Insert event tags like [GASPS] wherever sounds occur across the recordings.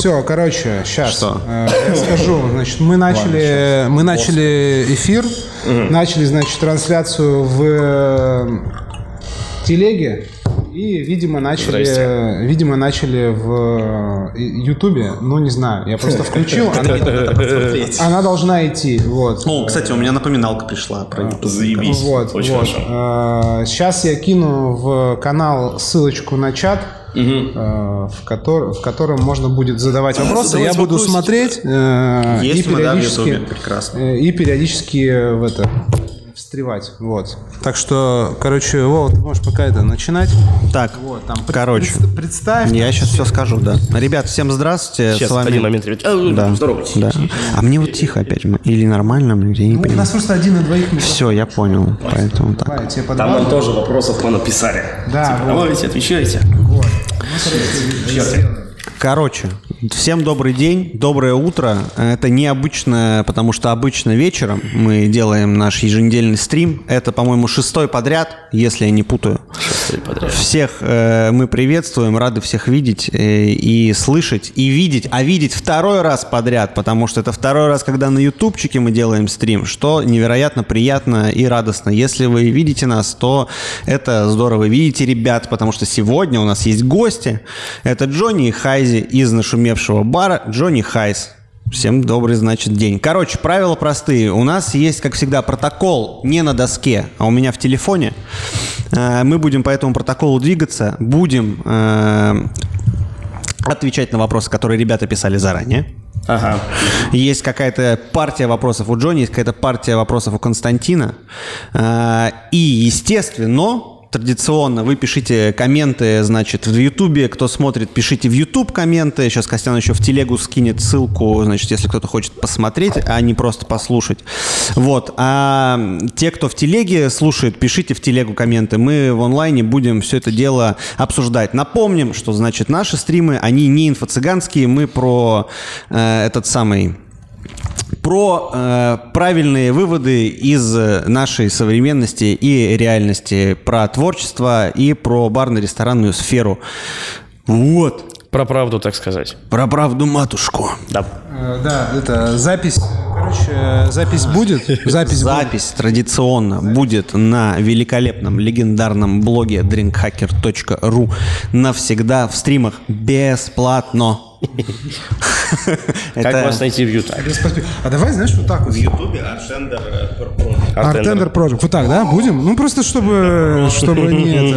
Все, короче, сейчас Что? я скажу. Значит, мы начали, мы начали эфир, начали, значит, трансляцию в э, телеге. И, видимо, начали, Здрасте. видимо, начали в э, Ютубе. Ну, не знаю, я просто включил. [LAUGHS] Она, она должна идти. Вот. О, кстати, у меня напоминалка пришла про YouTube. Заебись. Вот, Очень вот. хорошо. Сейчас я кину в канал ссылочку на чат, э, в, котор- в котором можно будет задавать вопросы. задавать я буду вопросики. смотреть э, Есть и в периодически, Ютубе, прекрасно. э, и периодически в это встревать. Вот. Так что, короче, Вова, ты можешь пока это начинать. Так, Вот, там, короче, пред- представь. я сейчас все скажу, да. Ребят, всем здравствуйте. Сейчас, с вами... один момент, ребят. А, Да, Здоровайтесь. да. А мне вот тихо опять. Или нормально, блин, я не Ну, у понимаю. нас просто один и двоих микрофонов. Все, я понял. Поэтому так. Давай, Там подам. нам тоже вопросов понаписали. Да, Типа, вот. давайте, отвечайте. Короче, всем добрый день, доброе утро. Это необычно, потому что обычно вечером мы делаем наш еженедельный стрим. Это, по-моему, шестой подряд, если я не путаю. Шестой подряд. Всех э, мы приветствуем, рады всех видеть э, и слышать, и видеть, а видеть второй раз подряд, потому что это второй раз, когда на ютубчике мы делаем стрим, что невероятно приятно и радостно. Если вы видите нас, то это здорово. Видите ребят, потому что сегодня у нас есть гости. Это Джонни и Хайзи из нашумевшего бара Джонни Хайс. Всем добрый, значит, день. Короче, правила простые. У нас есть, как всегда, протокол не на доске, а у меня в телефоне. Э, Мы будем по этому протоколу двигаться. Будем э, отвечать на вопросы, которые ребята писали заранее. Ага. Есть какая-то партия вопросов у Джонни, есть какая-то партия вопросов у Константина. Э, И, естественно, традиционно вы пишите комменты, значит, в Ютубе. Кто смотрит, пишите в Ютуб комменты. Сейчас Костян еще в телегу скинет ссылку, значит, если кто-то хочет посмотреть, а не просто послушать. Вот. А те, кто в телеге слушает, пишите в телегу комменты. Мы в онлайне будем все это дело обсуждать. Напомним, что, значит, наши стримы, они не инфо-цыганские. Мы про э, этот самый про э, правильные выводы из э, нашей современности и реальности, про творчество и про барно-ресторанную сферу. Вот, Про правду, так сказать. про правду матушку. Да. Э, Да, это запись. Короче, э, запись будет. [LAUGHS] Запись будет. Запись традиционно будет на великолепном, легендарном блоге drinkhacker.ru навсегда в стримах бесплатно. [LAUGHS] Как вас найти в Ютубе? А давай, знаешь, вот так вот. Ютубе Аршендер Артендер Project. Вот так, да? Будем? Ну, просто чтобы, [LAUGHS] чтобы не,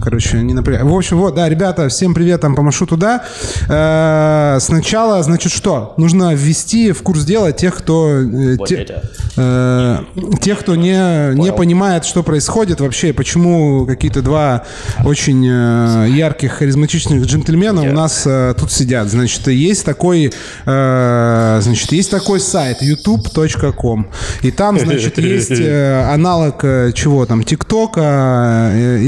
короче, не напрягать. В общем, вот, да, ребята, всем привет, там, помашу туда. Э, Сначала, значит, что? Нужно ввести в курс дела тех, кто... э, те- это. э, тех, кто не, не понимает, что происходит вообще, почему какие-то два очень э, ярких, харизматичных джентльмена у нас э, тут сидят. Значит, есть такой, э, значит, есть такой сайт youtube.com. И там, значит, есть [LAUGHS] э, аналог э, чего там, ТикТока, э,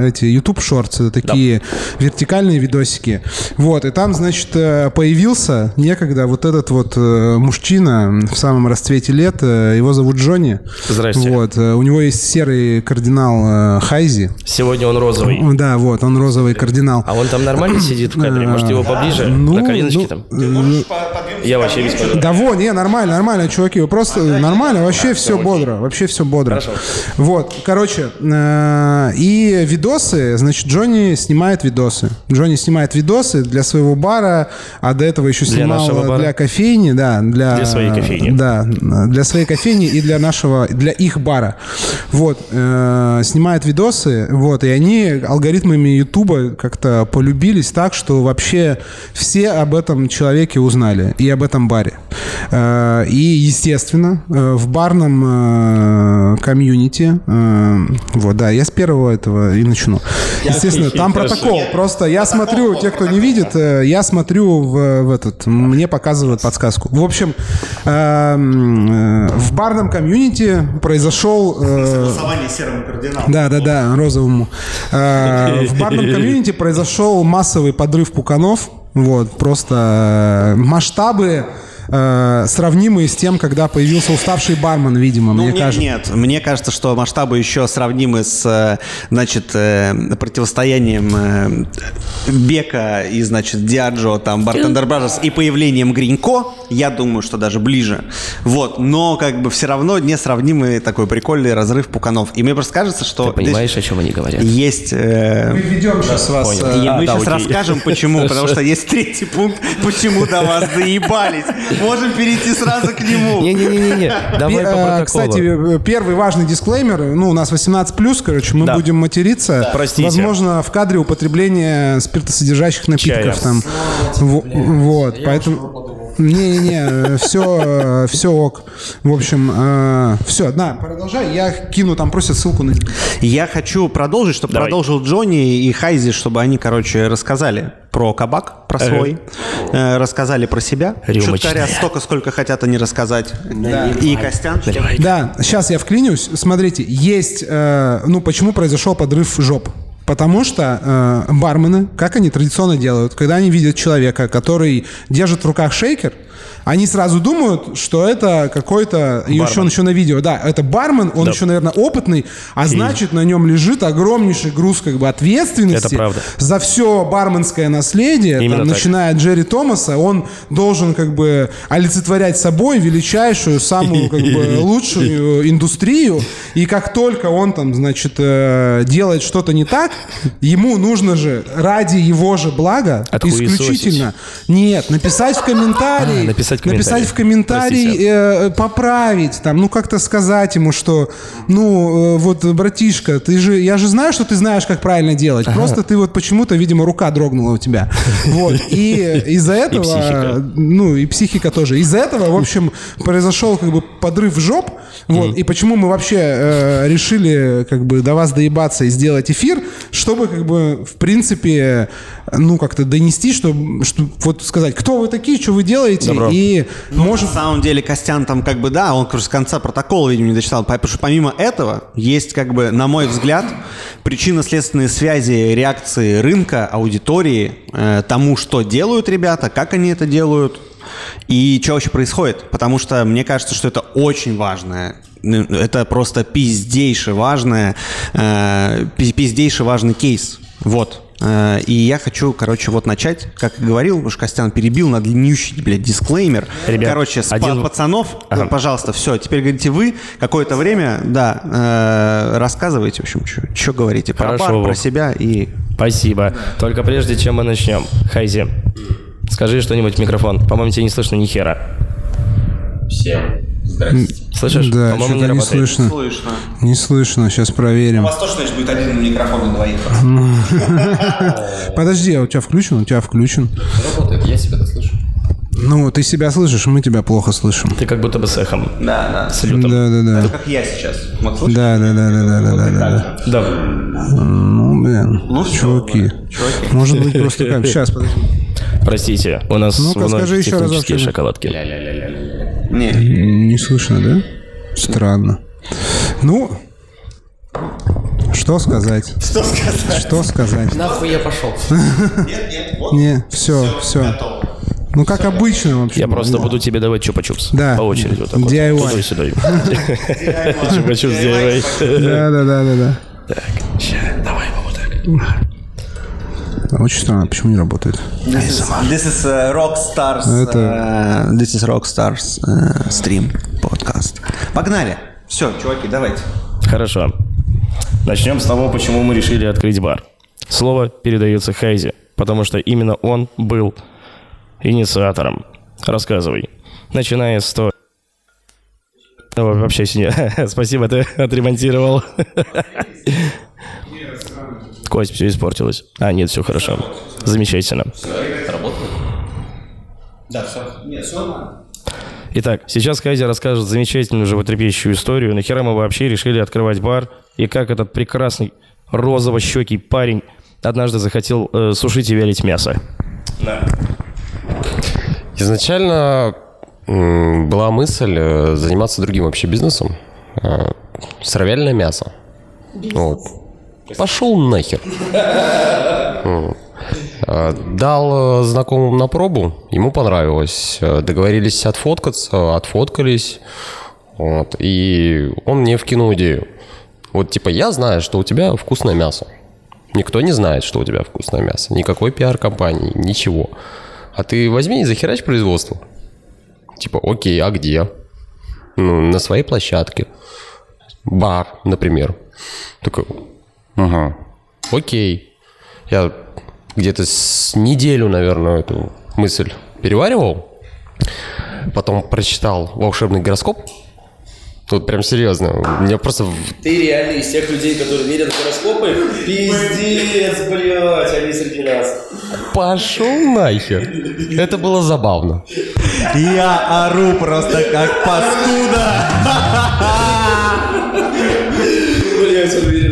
Эти YouTube Shorts, это такие вертикальные видосики. Вот, и там, значит, э, появился некогда вот этот вот э, мужчина в самом расцвете лет, э, его зовут Джонни. Здрасте. Вот, у него есть серый кардинал Хайзи. Сегодня он розовый. Да, вот, он розовый кардинал. А он там нормально [CLEARS THROAT] сидит в кадре? Может, его поближе? Ну, На коленочке ну, там? Я вообще без проблем. Да вот, не, нормально, нормально, чуваки, вы просто нормально, вообще все бодро, вообще все бодро. Хорошо. Вот, короче, и видосы, значит, Джонни снимает видосы. Джонни снимает видосы для своего бара, а до этого еще Для снимал нашего бара? для кофейни, да, для Для своей кофейни. Да, для своей кофейни и для нашего, для их бара. Вот, э, снимает видосы, вот, и они алгоритмами Ютуба как-то полюбились так, что вообще все об этом человеке узнали и об этом баре. Э, И, естественно, э, в барном э, комьюнити, э, вот, да, я с первого этого начну. Естественно, там протокол. Просто я смотрю, те, кто не видит, э, я смотрю в, в этот, мне показывают подсказку. В общем, эм, э, в барном комьюнити произошел... э, Голосование серому кардиналу. да, да, да, розовому. В барном комьюнити произошел массовый подрыв пуканов. Вот, просто масштабы э, сравнимые с тем, когда появился уставший бармен, видимо, Ну, мне не- кажется. Нет, мне кажется, что масштабы еще сравнимы с, э, значит, э, противостоянием э, Бека и, значит, Диаджо, там, Bartender Brothers и появлением Гринько. Я думаю, что даже ближе. Вот, но как бы все равно несравнимый такой прикольный разрыв пуканов. И мне просто кажется, что... Ты понимаешь, о чем они говорят? Есть... э, Мы ведем сейчас вас... понял. э, и А, мы да, сейчас окей. расскажем, почему. Потому [LAUGHS] что есть третий пункт, почему до вас заебались. Можем перейти сразу к нему. Не-не-не-не, давай по э, протоколу. Кстати, э, первый важный дисклеймер. Ну, у нас 18+, короче, мы будем материться. Простите. Возможно, в кадре употребление спиртосодержащих напитков там. Во- Вот, поэтому... Не-не-не, все, все ок. В общем, все, да, продолжай. Я кину, там просят ссылку на... Я хочу продолжить, чтобы Давай. продолжил Джонни и Хайзи, чтобы они, короче, рассказали про кабак, про свой, э, рассказали про себя. Говоря, столько, сколько хотят они рассказать. И Костян. Да, сейчас я вклинюсь. Смотрите, есть, э, ну, почему произошел подрыв жоп? Потому что э, бармены, как они традиционно делают, когда они видят человека, который держит в руках шейкер, они сразу думают, что это какой-то... И еще он еще на видео, да, это бармен, он еще, наверное, опытный, а значит, на нем лежит огромнейший груз как бы ответственности Это правда. за все барменское наследие, Именно там, так. начиная от Джерри Томаса, он должен как бы олицетворять собой величайшую, самую как бы [LAUGHS] лучшую индустрию, и как только он там, значит, э, делает что-то не так, ему нужно же ради его же блага исключительно нет написать в комментарии, А, написать в написать в комментарии. комментарии, э, поправить, там, ну как-то сказать ему, что, ну э, вот, братишка, ты же, я же знаю, что ты знаешь, как правильно делать, просто ты вот почему-то, видимо, рука дрогнула у тебя, вот, [LAUGHS] и из-за этого, психика. ну и психика тоже, из-за этого, в общем, произошел как бы подрыв жоп, вот, и почему мы вообще э, решили как бы до вас доебаться и сделать эфир, чтобы как бы в принципе, ну как-то донести, что, что вот сказать, кто вы такие, что вы делаете, Добро. и может На самом деле Костян там как бы, да, он с конца протокола, видимо, не дочитал. Потому что помимо этого есть как бы, на мой взгляд, причинно-следственные связи реакции рынка, аудитории, э, тому, что делают ребята, как они это делают и что вообще происходит. Потому что мне кажется, что это очень важное ну, это просто пиздейше важное, э, пи- пиздейше важный кейс. Вот. Э, И я хочу, короче, вот начать, как и говорил, уж Костян перебил на длиннющий, блядь, дисклеймер. Ребят, короче, с один- пацанов, Ага. пожалуйста, все, теперь говорите вы, какое-то время, да, э, рассказывайте, в общем, что говорите про Хорошо, бар, про себя и... Спасибо. Только прежде чем мы начнем, Хайзи, скажи что-нибудь в микрофон. По-моему, тебе не слышно ни хера. Всем здрасте. Слышишь? Да, По-моему, что-то не работает. слышно. Слышно. Не слышно, сейчас проверим. вас тоже, значит, будет один микрофон на двоих. [LAUGHS] Подожди, а у тебя включен? У тебя включен. Работает, я себя слышу. Ну, ты себя слышишь, мы тебя плохо слышим. Ты как будто бы с эхом. Да, да. С лютым. Да, да, да. Как я сейчас. Вот слышишь? Да, да, да, да, да, да, да, да. Да. Ну, блин, Ну, чуваки. чуваки. Может быть, [LAUGHS] просто как. Сейчас, подожди. Простите, у нас Ну-ка, вновь скажи еще технические что-нибудь. шоколадки. Не, Не слышно, да? Странно. Ну, что сказать? что сказать? Что сказать? Нахуй я пошел. Нет, нет, вот. Не, все, все. Ну, как обычно вообще. Я просто буду тебе давать чупа-чупс. Да. По очереди вот так вот. DIY. Туда и сюда. Чупа-чупс DIY. Да, да, да, да, да. Так, ща, давай вот так. Очень странно, почему не работает? This is, this is uh, Rockstars. Это- uh, this is Rockstars uh, stream подкаст. Погнали. Все, чуваки, давайте. Хорошо. Начнем с того, почему мы решили открыть бар. Слово передается Хайзе, потому что именно он был инициатором. Рассказывай. Начиная с того... Ну, вообще. [LAUGHS] Спасибо, ты отремонтировал. Кость, все испортилось. А, нет, все хорошо. Замечательно. Да, все. Нет, все. Итак, сейчас Кайзер расскажет замечательную животрепещущую историю, нахера мы вообще решили открывать бар, и как этот прекрасный розово-щекий парень однажды захотел э, сушить и вялить мясо. Изначально м, была мысль э, заниматься другим вообще бизнесом. э, Сыровяльное мясо. Вот. Пошел нахер. Э, [LAUGHS] Дал э, знакомым на пробу, ему понравилось. Э, Договорились отфоткаться, отфоткались. Вот, и он мне вкинул идею. Вот типа я знаю, что у тебя вкусное мясо. Никто не знает, что у тебя вкусное мясо. Никакой пиар-компании, ничего. А ты возьми и захерач производство. Типа, окей, а где? Ну, на своей площадке. Бар, например. Такой, ага, окей. Я где-то с неделю, наверное, эту мысль переваривал. Потом прочитал волшебный гороскоп. Тут прям серьезно. У меня просто Ты реально из тех людей, которые верят в гороскопы? Пиздец, блядь, они среди нас. пошел нахер. Это было забавно. Я ору просто как паскуда.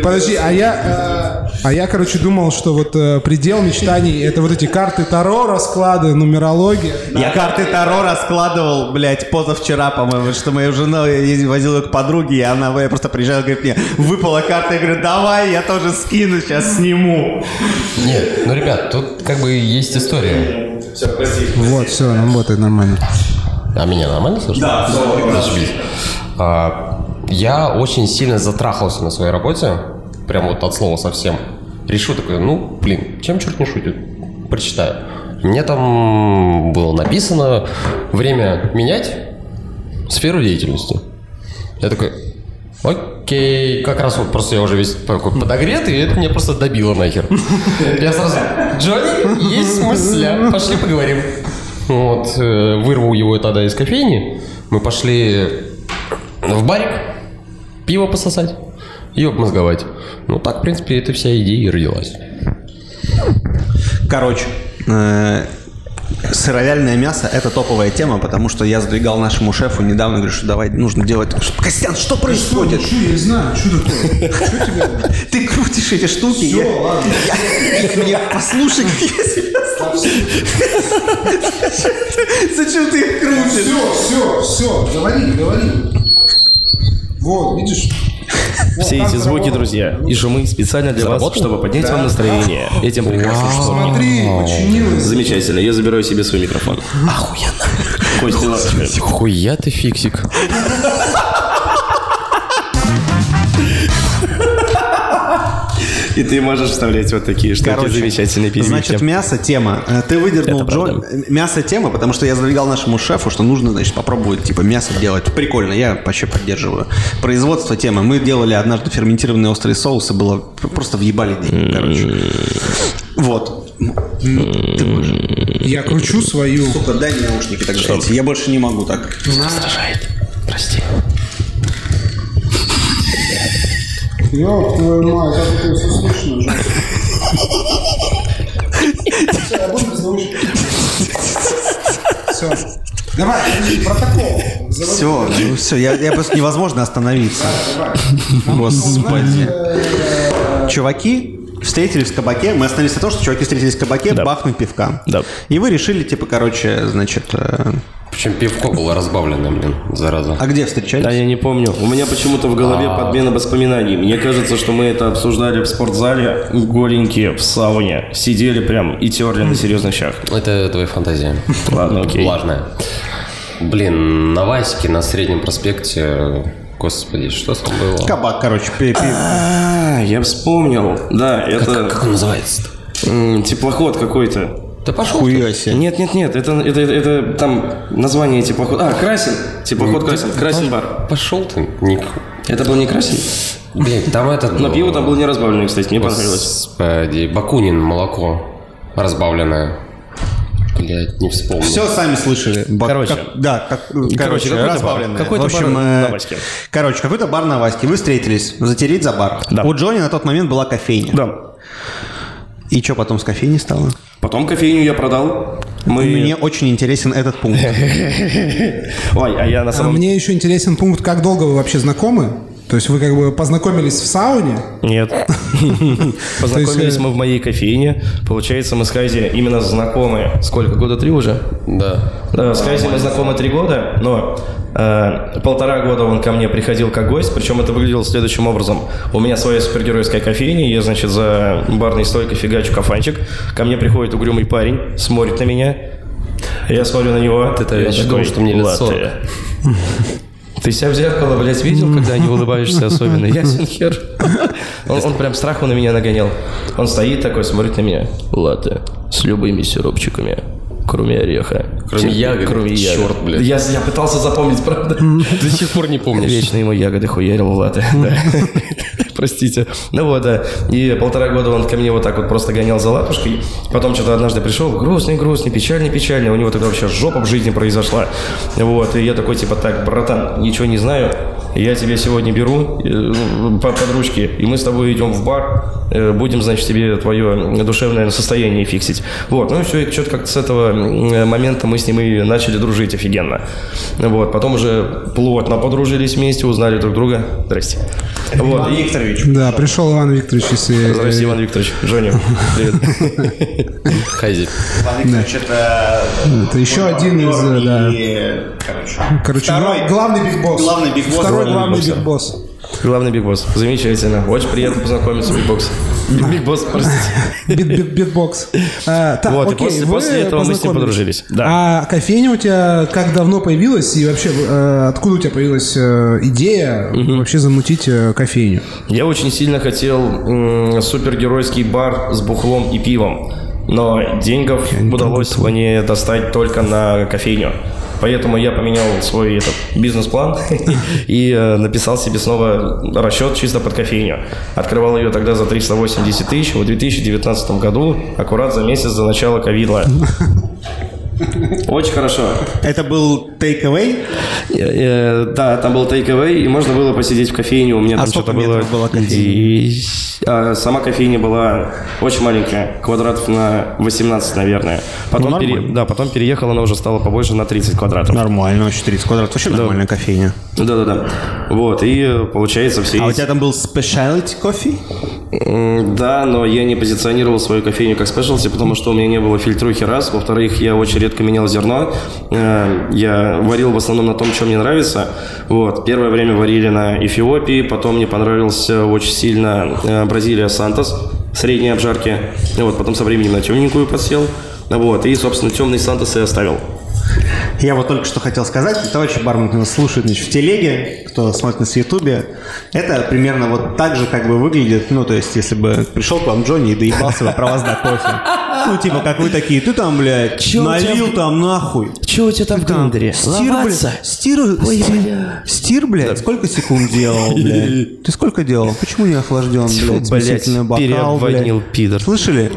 Подожди, а я, э, а я, короче, думал, что вот э, предел мечтаний это вот эти карты Таро, расклады, нумерология. Я карты Таро раскладывал, блядь, позавчера, по-моему, что моя жена я возила ее к подруге, и она я просто приезжала, говорит мне, выпала карта, я говорю, давай, я тоже скину, сейчас сниму. Нет, ну, ребят, тут как бы есть история. Все, прости. Вот, все, работает нормально. А меня нормально слышно? Да, Зашибись. А, Я очень сильно затрахался на своей работе, прям вот от слова совсем. Решу такой, ну, блин, чем черт не шутит? Прочитаю. Мне там было написано время менять сферу деятельности. Я такой, окей, как раз вот просто я уже весь такой подогретый, и это меня просто добило нахер. Я сразу, Джонни, есть мысля, пошли поговорим. Вот, э, вырвал его тогда из кофейни, мы пошли в барик, пиво пососать и обмозговать. Ну так, в принципе, эта вся идея и родилась. Короче, э, сыровяльное мясо – это топовая тема, потому что я задвигал нашему шефу недавно, говорю, что давай, нужно делать. Костян, что происходит? Что, я не знаю, что такое? Что тебе? Ты крутишь эти штуки. я- Мне послушай, как я себя. [LAUGHS] Зачем ты их крутишь? Все, все, все, говори, говори. Вот, видишь? Вот, Все эти звуки, заработал. друзья, и шумы специально для вас, Заработал? чтобы поднять вам настроение этим прекрасным шумом. Смотри, починилось. Замечательно, я забираю себе свой микрофон. Охуенно. Костя. Хуя ты фиксик. И ты можешь вставлять вот такие штуки Короче, замечательные пиздики. Значит, мясо тема. Э, Ты выдернул э, Мясо тема, потому что я задвигал нашему шефу, что нужно, значит, попробовать типа мясо делать. Прикольно, я вообще поддерживаю. Производство темы. Мы делали однажды ферментированные острые соусы, было просто въебали деньги, короче. Вот. Ты можешь. Я кручу свою. Сука, дай мне наушники эти. Я больше не могу так. Раздражает. Прости. Ёб твою мать, как это все слышно же. Всё, я буду без наушников. Все. Давай, протокол. Заводи. Все, ну все, я, я просто невозможно остановиться. Господи. Чуваки встретились в кабаке. Мы остановились на том, что чуваки встретились в кабаке, Да. бахнуть пивка. Да. И вы решили, типа, короче, значит, э, Причем пивко было разбавленное, блин, зараза. а где встречались? Да, я не помню. У меня почему-то в голове подмена воспоминаний. Мне кажется, что мы это обсуждали в спортзале, голенькие, в сауне. Сидели прям и терли на серьезных щах. Это твоя фантазия. Ладно, [LAUGHS] окей. Влажная. Блин, на Ваське, на Среднем проспекте, господи, что там было? Кабак, короче, пи- А, я вспомнил. Да, это Как он называется м, теплоход какой-то. Да пошел Хуя себе. Нет, нет, нет, это, это, это, там название теплохода. А, Красин. Теплоход Красин. Красин бар. Пошел ты. Ник- Это был не Красин? Блин, там этот... Но пиво там было не разбавленное, кстати, мне понравилось. Господи, Бакунин молоко разбавленное. Блять, не вспомнил. Все сами слышали. Ба- Короче. как- да, как, короче, бар. разбавленное. Какой-то В общем, бар э, на Ваське. Короче, какой-то бар на Ваське. Вы встретились, затереть за бар. Да. У Джонни на тот момент была кофейня. Да. И что потом с кофейней стало? Потом кофейню я продал. Мы... Мне очень интересен этот пункт. [LAUGHS] Ой, а я на А самом мне еще интересен пункт, как долго вы вообще знакомы? То есть вы как бы познакомились в сауне? Нет. [LAUGHS] [LAUGHS] Познакомились мы в моей кофейне. Получается, мы с Хайзи именно знакомы. Сколько? Года три уже? Да. Да, с Хайзи мы знакомы три года, но э, полтора года он ко мне приходил как гость, причем это выглядело следующим образом. У меня своя супергеройская кофейня, я, значит, за барной стойкой фигачу кафанчик. Ко мне приходит угрюмый парень, смотрит на меня. Я смотрю на него. И я такой, что мне. 40. Ты себя в зеркало, блядь, видел, когда не улыбаешься особенно? Ясен [LAUGHS] хер. Он, он прям страху на меня нагонял. Он стоит такой, смотрит на меня. Латте с любыми сиропчиками. Кроме ореха. Кроме Типа, ягод. Кроме ягод. Чёрт, блядь. Я, я пытался запомнить, правда. До сих пор не помнишь. Вечно ему ягоды хуярил в. [LAUGHS] Простите. Ну вот, да. И полтора года он ко мне вот так вот просто гонял за латушкой. Потом что-то однажды пришел, грустный, грустный, печальный, печальный. У него тогда вообще жопа в жизни произошла. Вот. И я такой, типа, так, братан, ничего не знаю. Я тебя сегодня беру э, ну, по под ручки, и мы с тобой идем в бар, э, будем, значит, тебе твое душевное состояние фиксить. Вот, ну и все, и что-то как-то с этого м, момента мы с ним и начали дружить офигенно. Вот, потом уже плотно подружились вместе, узнали друг друга. Здрасте. Вот, и... Викторович. Да, пришел Иван Викторович, если... Здрасте, Иван Викторович. Женя, привет. [LAUGHS] Хайзи. Викторович, это... Это еще один из... э, короче, Короче, Второй. гла- главный big boss. Главный big boss. Главный big boss. big boss. Главный big boss. Замечательно. Очень приятно познакомиться, big boss. Big boss, простите. Бит- бит- Битбокс. А, Вот, и после- этого мы с ним подружились. А кофейня у тебя как давно появилась? И вообще, э, откуда у тебя появилась э, идея вообще замутить э, кофейню? Я очень сильно хотел супергеройский бар с бухлом и пивом, но деньгов удалось мне достать только на кофейню. Поэтому я поменял свой этот бизнес-план [LAUGHS] и э, написал себе снова расчет чисто под кофейню. Открывал ее тогда за 380 тысяч в 2019 году, аккурат за месяц до начала ковида. [LAUGHS] Очень хорошо. Это был take-away? Э, э, Да, там был take-away, и можно было посидеть в кофейне. У меня А там что-то было... а, Сама кофейня была очень маленькая, квадратов на 18, наверное. Потом, Ну, пере-. Да, потом переехала, она уже стала побольше на 30 квадратов. Нормально, вообще 30 квадратов. Вообще нормальная кофейня. Да-да-да. Вот, и э, получается все А у тебя там был specialty кофе? Да, но я не позиционировал свою кофейню как спешлти, потому что у меня не было фильтрухи раз. Во-вторых, я очень редко менял зерно. Э, Я варил в основном на том, что мне нравится. Вот. Первое время варили на Эфиопии, потом мне понравился очень сильно э, Бразилия Сантос, средней обжарки. Вот. Потом со временем на темненькую подсел. Вот. И, собственно, темный Сантос и оставил. Я вот только что хотел сказать, товарищи бармен нас слушают значит, в телеге, кто смотрит нас в ютубе, это примерно вот так же как бы выглядит, ну, то есть, если бы пришел к вам Джонни и доебался бы про вас до кофе. Ну, типа, как вы такие, ты там, блядь, Чё налил тебя- там нахуй. Че у тебя там в гриндере? Стир, блядь, стир, стир, стир, блядь, сколько секунд делал, [LAUGHS] блядь? Ты сколько делал? Почему не охлажден, блядь, спасительный бокал, блядь? пидор. Слышали?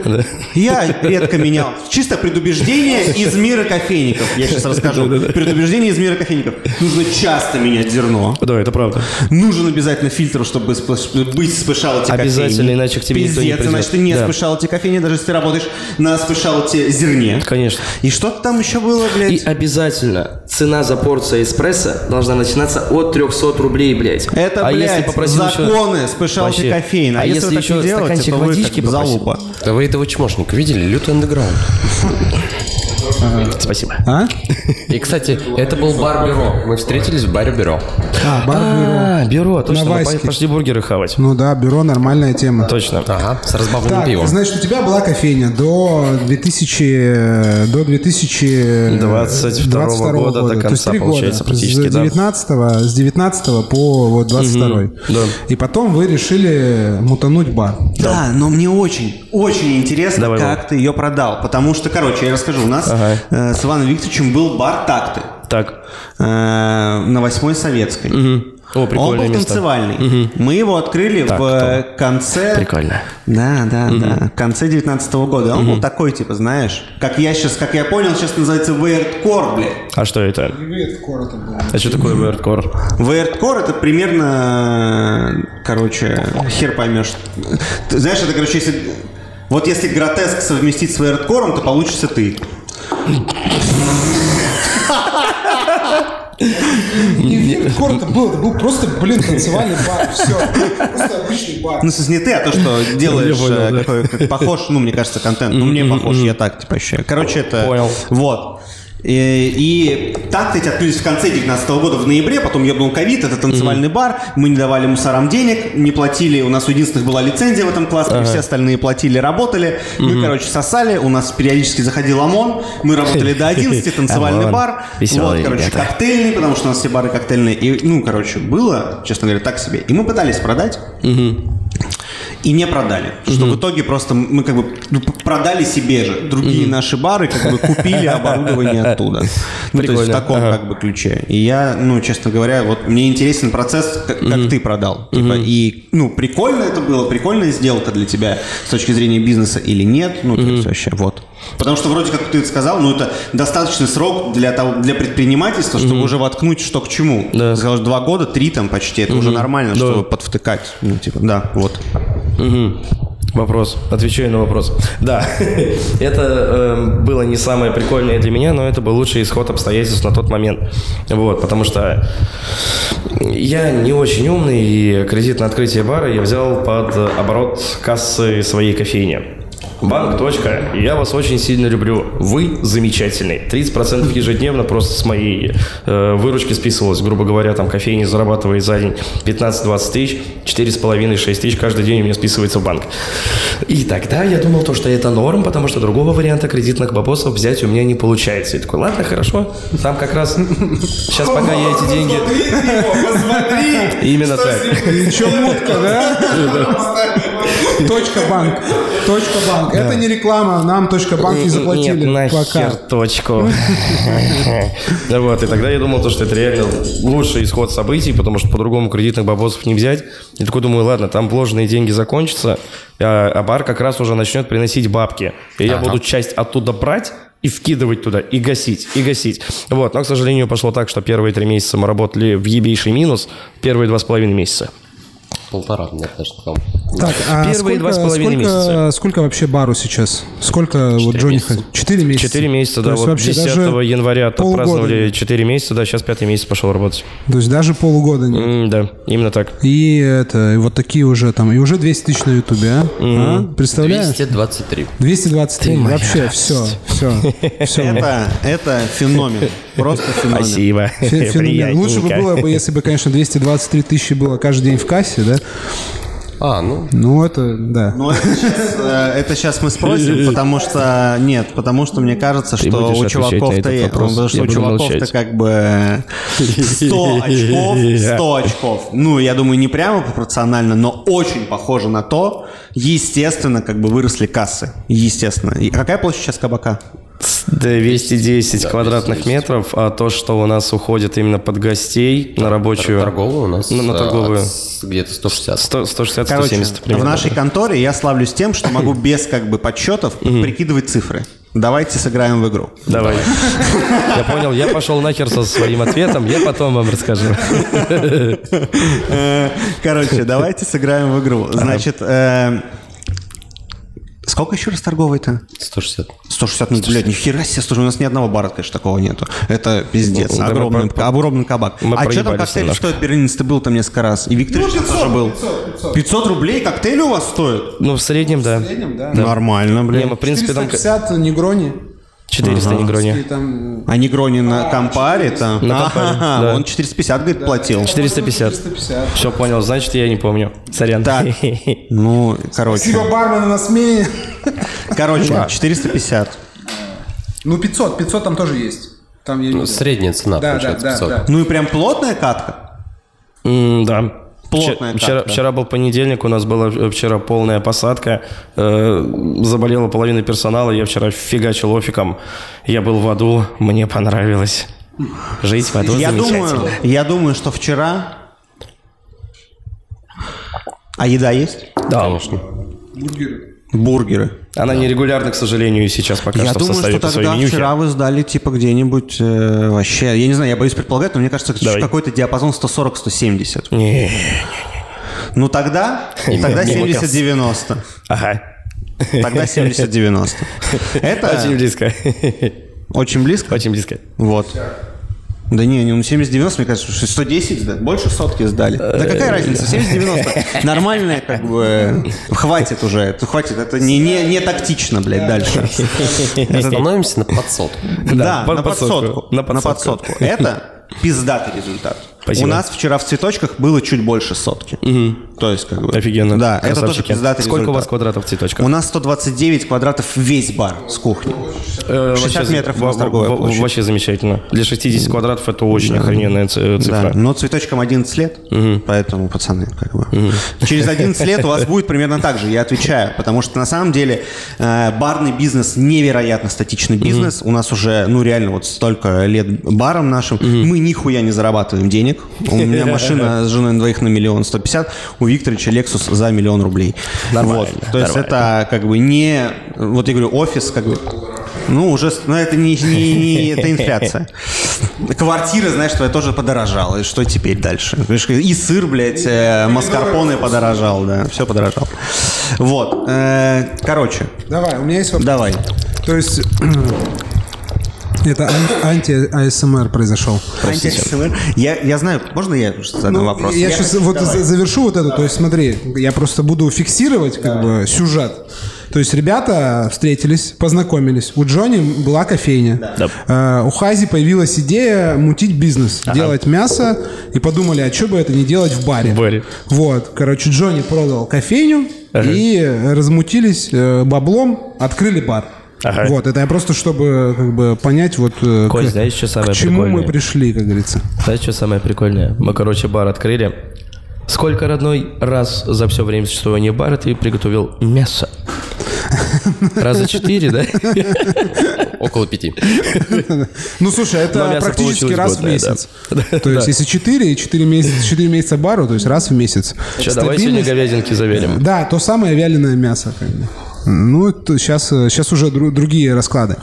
Я редко менял. Чисто предубеждение из мира кофейников. Я сейчас расскажу. [LAUGHS] Предубеждение из мира кофейников. Нужно часто менять зерно. Да, это правда. Нужен обязательно фильтр, чтобы быть спешалти кофейней. Обязательно, иначе к тебе никто не придет. иначе ты не Да. спешалти кофейни, даже если ты работаешь на спешалти зерне. Конечно. И что там еще было, блядь? И обязательно цена за порцию эспрессо должна начинаться от 300 рублей, блядь. Это, а блядь, если попросил еще- законы спешалти Вообще. кофеина. А если еще делаете, стаканчик водички попросил? залупа. Да вы этого чмошника видели? Лютый андеграунд. [LAUGHS] Спасибо. А? И, кстати, это был бар-бюро. Мы встретились в баре бюро. А, бар бюро. А, бюро, точно. Мы пошли бургеры хавать. Ну да, бюро нормальная тема. Точно. Ага, с разбавленным Так, пивом. значит, у тебя была кофейня до 2000, до 2022 22 года до То есть конца, три получается, года. практически, С да. 19 с 19 по вот 22 да. И потом вы решили мутануть бар. Да, но мне очень, очень интересно, Давай, как ты ее продал. Потому что, короче, я расскажу. У нас Ага. Э, с Иваном Викторовичем был бар «Такты» Так. э, на Восьмой Советской. О, Он был место. танцевальный. Мы его открыли Так, в э, конце... Прикольно. Да, да, да. В конце 19 года. Он был такой, типа, знаешь, как я сейчас, как я понял, сейчас называется вейрдкор, блядь. А что это? А что такое вердкор? Вейрдкор это примерно, короче, хер поймешь. Ты знаешь, это, короче, если... Вот если гротеск совместить с вейрдкором, то получится ты. Не хардкор это был, это был просто, блин, танцевальный бар, все. Просто обычный бар. Ну, в смысле, не ты, а то, что делаешь, понял, э, да. похож, ну, мне кажется, контент. Ну, мне похож, я так, типа, ощущаю. Короче, это... Понял. Вот. И, и так эти открылись в конце 2019 года, в ноябре, потом ебнул ковид, это танцевальный бар, мы не давали мусорам денег, не платили, у нас у единственных была лицензия в этом кластере, все остальные платили, работали, мы, короче, сосали, у нас периодически заходил ОМОН, мы работали до 11, [LAUGHS] танцевальный бар, вот, короче, коктейльный, потому что у нас все бары коктейльные, и, ну, короче, было, честно говоря, так себе, и мы пытались продать, и не продали. Что в итоге просто мы как бы ну, продали себе же. Другие наши бары как бы купили оборудование [LAUGHS] оттуда. Ну, то есть в таком Ага. как бы ключе. И я, ну, честно говоря, вот мне интересен процесс, как, как ты продал. Типа, и, ну, прикольно это было, прикольная сделка для тебя с точки зрения бизнеса или нет. Ну, то есть вообще, вот. Потому что вроде как ты сказал, ну, это достаточный срок для, того, для предпринимательства, чтобы уже воткнуть что к чему. Да. Сказал, два года, три там почти, это уже нормально, чтобы подвтыкать. Ну, типа, да, вот. Мгм. Вопрос. Отвечаю на вопрос. Да, [LAUGHS] это э, было не самое прикольное для меня, но это был лучший исход обстоятельств на тот момент. Вот, потому что я не очень умный, и кредит на открытие бара я взял под оборот кассы своей кофейни. Банк. Точка. Я вас очень сильно люблю. Вы замечательный. 30% ежедневно просто с моей э, выручки списывалось. Грубо говоря, там кофейня зарабатывает за день 15-20 тысяч, 4,5-6 тысяч каждый день у меня списывается в банк. И тогда я думал, то, что это норм, потому что другого варианта кредитных бабосов взять у меня не получается. И такой, ладно, хорошо. Там как раз сейчас пока я эти деньги... Именно так. Чё, мутка, да? [LAUGHS] Точка банк. Точка банк. Это не реклама, нам точка банк не заплатили. Нет, нахер Пока. точку. [LAUGHS] Вот, и тогда я думал, то, что это реально лучший исход событий, потому что по-другому кредитных бабосов не взять. И такой думаю, ладно, там вложенные деньги закончатся, а а бар как раз уже начнет приносить бабки. И я буду часть оттуда брать, и вкидывать туда, и гасить, и гасить. Вот, но, к сожалению, пошло так, что первые три месяца мы работали в ебейший минус, первые два с половиной месяца. Полтора, мне даже там. Так, а Первые два с сколько, половиной сколько, месяца. сколько вообще бару сейчас? Сколько вот Джонни месяца. Четыре месяца? Четыре месяца, да, вот вообще 10 даже января отпраздновали. 4 месяца, да, сейчас пятый месяц пошел работать. То есть даже полугода нет. М, Да, именно так. И это, и вот такие уже там, и уже 200 тысяч на Ютубе, а? А? Представляешь? 223. 223. моя Вообще все, все, все. Это, это феномен. Просто феномен. Спасибо. Феномен. Лучше бы было бы, если бы, конечно, 223 тысячи было каждый день в кассе, да? А, ну, Ну, это, да. Но это сейчас, э, это сейчас мы спросим, [LAUGHS] потому что нет, потому что мне кажется, Ты что у чуваков-то потому что Я у чуваков-то как бы 100 очков, [LAUGHS] 100 очков. Ну, я думаю, не прямо пропорционально, но очень похоже на то. Естественно, как бы выросли кассы. Естественно. И какая площадь сейчас кабака? 210 квадратных метров, а то, что у нас уходит именно под гостей на рабочую... торговую у нас На- на э, торговую. где-то 160. 160-170 Короче, примерно. в нашей конторе я славлюсь тем, что могу без как бы подсчетов прикидывать цифры. Давайте сыграем в игру. Давай. [LAUGHS] Я понял, я пошел нахер со своим ответом, я потом вам расскажу. [LAUGHS] Э, Короче, давайте сыграем в игру. Значит, э, сколько еще раз торговый-то? 160. 160, ну, блядь, нихера себе, слушай, у нас ни одного бара, конечно, такого нету. Это пиздец, Ну, да, огромный, про- огромный кабак. мы а что там коктейль немножко. стоит? Берлинец, ты был там несколько раз. И Виктор ну, тоже был. 500, рублей коктейли у вас стоят? Ну, в среднем, да. Нормально, Не, блин. мы, в принципе, там 450 негрони. 400 И негрони. там А Негрони на Кампаре там? На Кампаре, Ага, да. Он 450, говорит, платил. 450. 450. Все понял, значит, я не помню. Сорян. Так, [LAUGHS] ну, короче. Спасибо бармену на смене. Короче, 450. Ну, 500, 500 там тоже есть. Там Ну, средняя цена, Да, да, получается, да, 500. да. Ну и прям плотная катка. М, Да. Плотная Вчера- Вчера, был понедельник, у нас была э, вчера полная посадка. Э, заболела половина персонала, я вчера фигачил офиком. Я был в аду, мне понравилось. Жить в аду Я замечательно. думаю, я думаю, что вчера... А еда есть? Да, Конечно. Бургеры. Она нерегулярна, к сожалению, сейчас пока я что в думаю, составе что тогда менюхе. вчера вы сдали типа где-нибудь э, вообще... Я не знаю, я боюсь предполагать, но мне кажется, какой-то диапазон 140-170. Не, Ну тогда, [LAUGHS] тогда мимо 70-90. Ага. Тогда 70-90. [LAUGHS] Это Очень близко. очень близко. Очень близко. Вот. Да не, ну 70-90, мне кажется, что 110 сдали. Больше сотки сдали. Да какая разница, 70-90. [LAUGHS] Нормальная, как бы, хватит уже. Хватит, это не, не, не тактично, блядь, дальше. Становимся на подсотку. Да, на под сотку. подсотку. На подсотку. Это пиздатый результат. Спасибо. У нас вчера в цветочках было чуть больше сотки. То есть, как бы... Офигенно. Да, это тоже пиздатый Сколько результат. у вас квадратов цветочка? У нас 129 квадратов весь бар с кухней. Э, 60 вообще, метров у нас торговая площадь. Вообще замечательно. Для 60 квадратов это очень охрененная цифра. Да, но цветочкам 11 лет, поэтому, пацаны, как бы. Через 11 лет у вас будет примерно так же, я отвечаю. Потому что на самом деле э, барный бизнес невероятно статичный бизнес. У нас уже, ну реально, вот столько лет баром нашим. Мы нихуя не зарабатываем денег. У меня [LAUGHS] машина с женой на двоих на миллион сто пятьдесят, у Викторовича Lexus за миллион рублей. Нормально, Вот. То есть нормально. это как бы не, вот я говорю, офис как бы ну, уже, ну, это не, не- не- это инфляция. [LAUGHS] Квартира, знаешь, твоя тоже подорожала. И что теперь дальше? И сыр, блядь, э, маскарпоне подорожал, да, все подорожало. Вот, э, короче, Давай, у меня есть вопрос. давай. То есть [CLEARS THROAT] это ан- анти-АСМР произошел. Анти-СМР. Я, я знаю, можно я задам Ну, вопрос? Я сейчас вот Давай. за- завершу вот это. То есть смотри, я просто буду фиксировать как бы сюжет. То есть ребята встретились, познакомились. У Джонни была кофейня. Да. Э, у Хази появилась идея мутить бизнес, делать мясо. И подумали, а что бы это не делать в баре? В баре. Вот, короче, Джонни продал кофейню Ага. и размутились э, баблом, открыли бар. Ага. Вот, это я просто, чтобы как бы понять, вот э, Коль, к, знаешь, что самое к чему мы прикольное? пришли, как говорится. Знаешь, что самое прикольное? Мы, короче, бар открыли. Сколько, родной, раз за все время существования бара ты приготовил мясо? Раза четыре, да? Около пяти. Ну, слушай, это практически раз в месяц. То есть, если 4 и 4 месяца, 4 месяца бару, то есть раз в месяц. Че, давай сегодня говядинки завелим. Да, то самое вяленое мясо. Ну, сейчас, сейчас уже дру- другие расклады.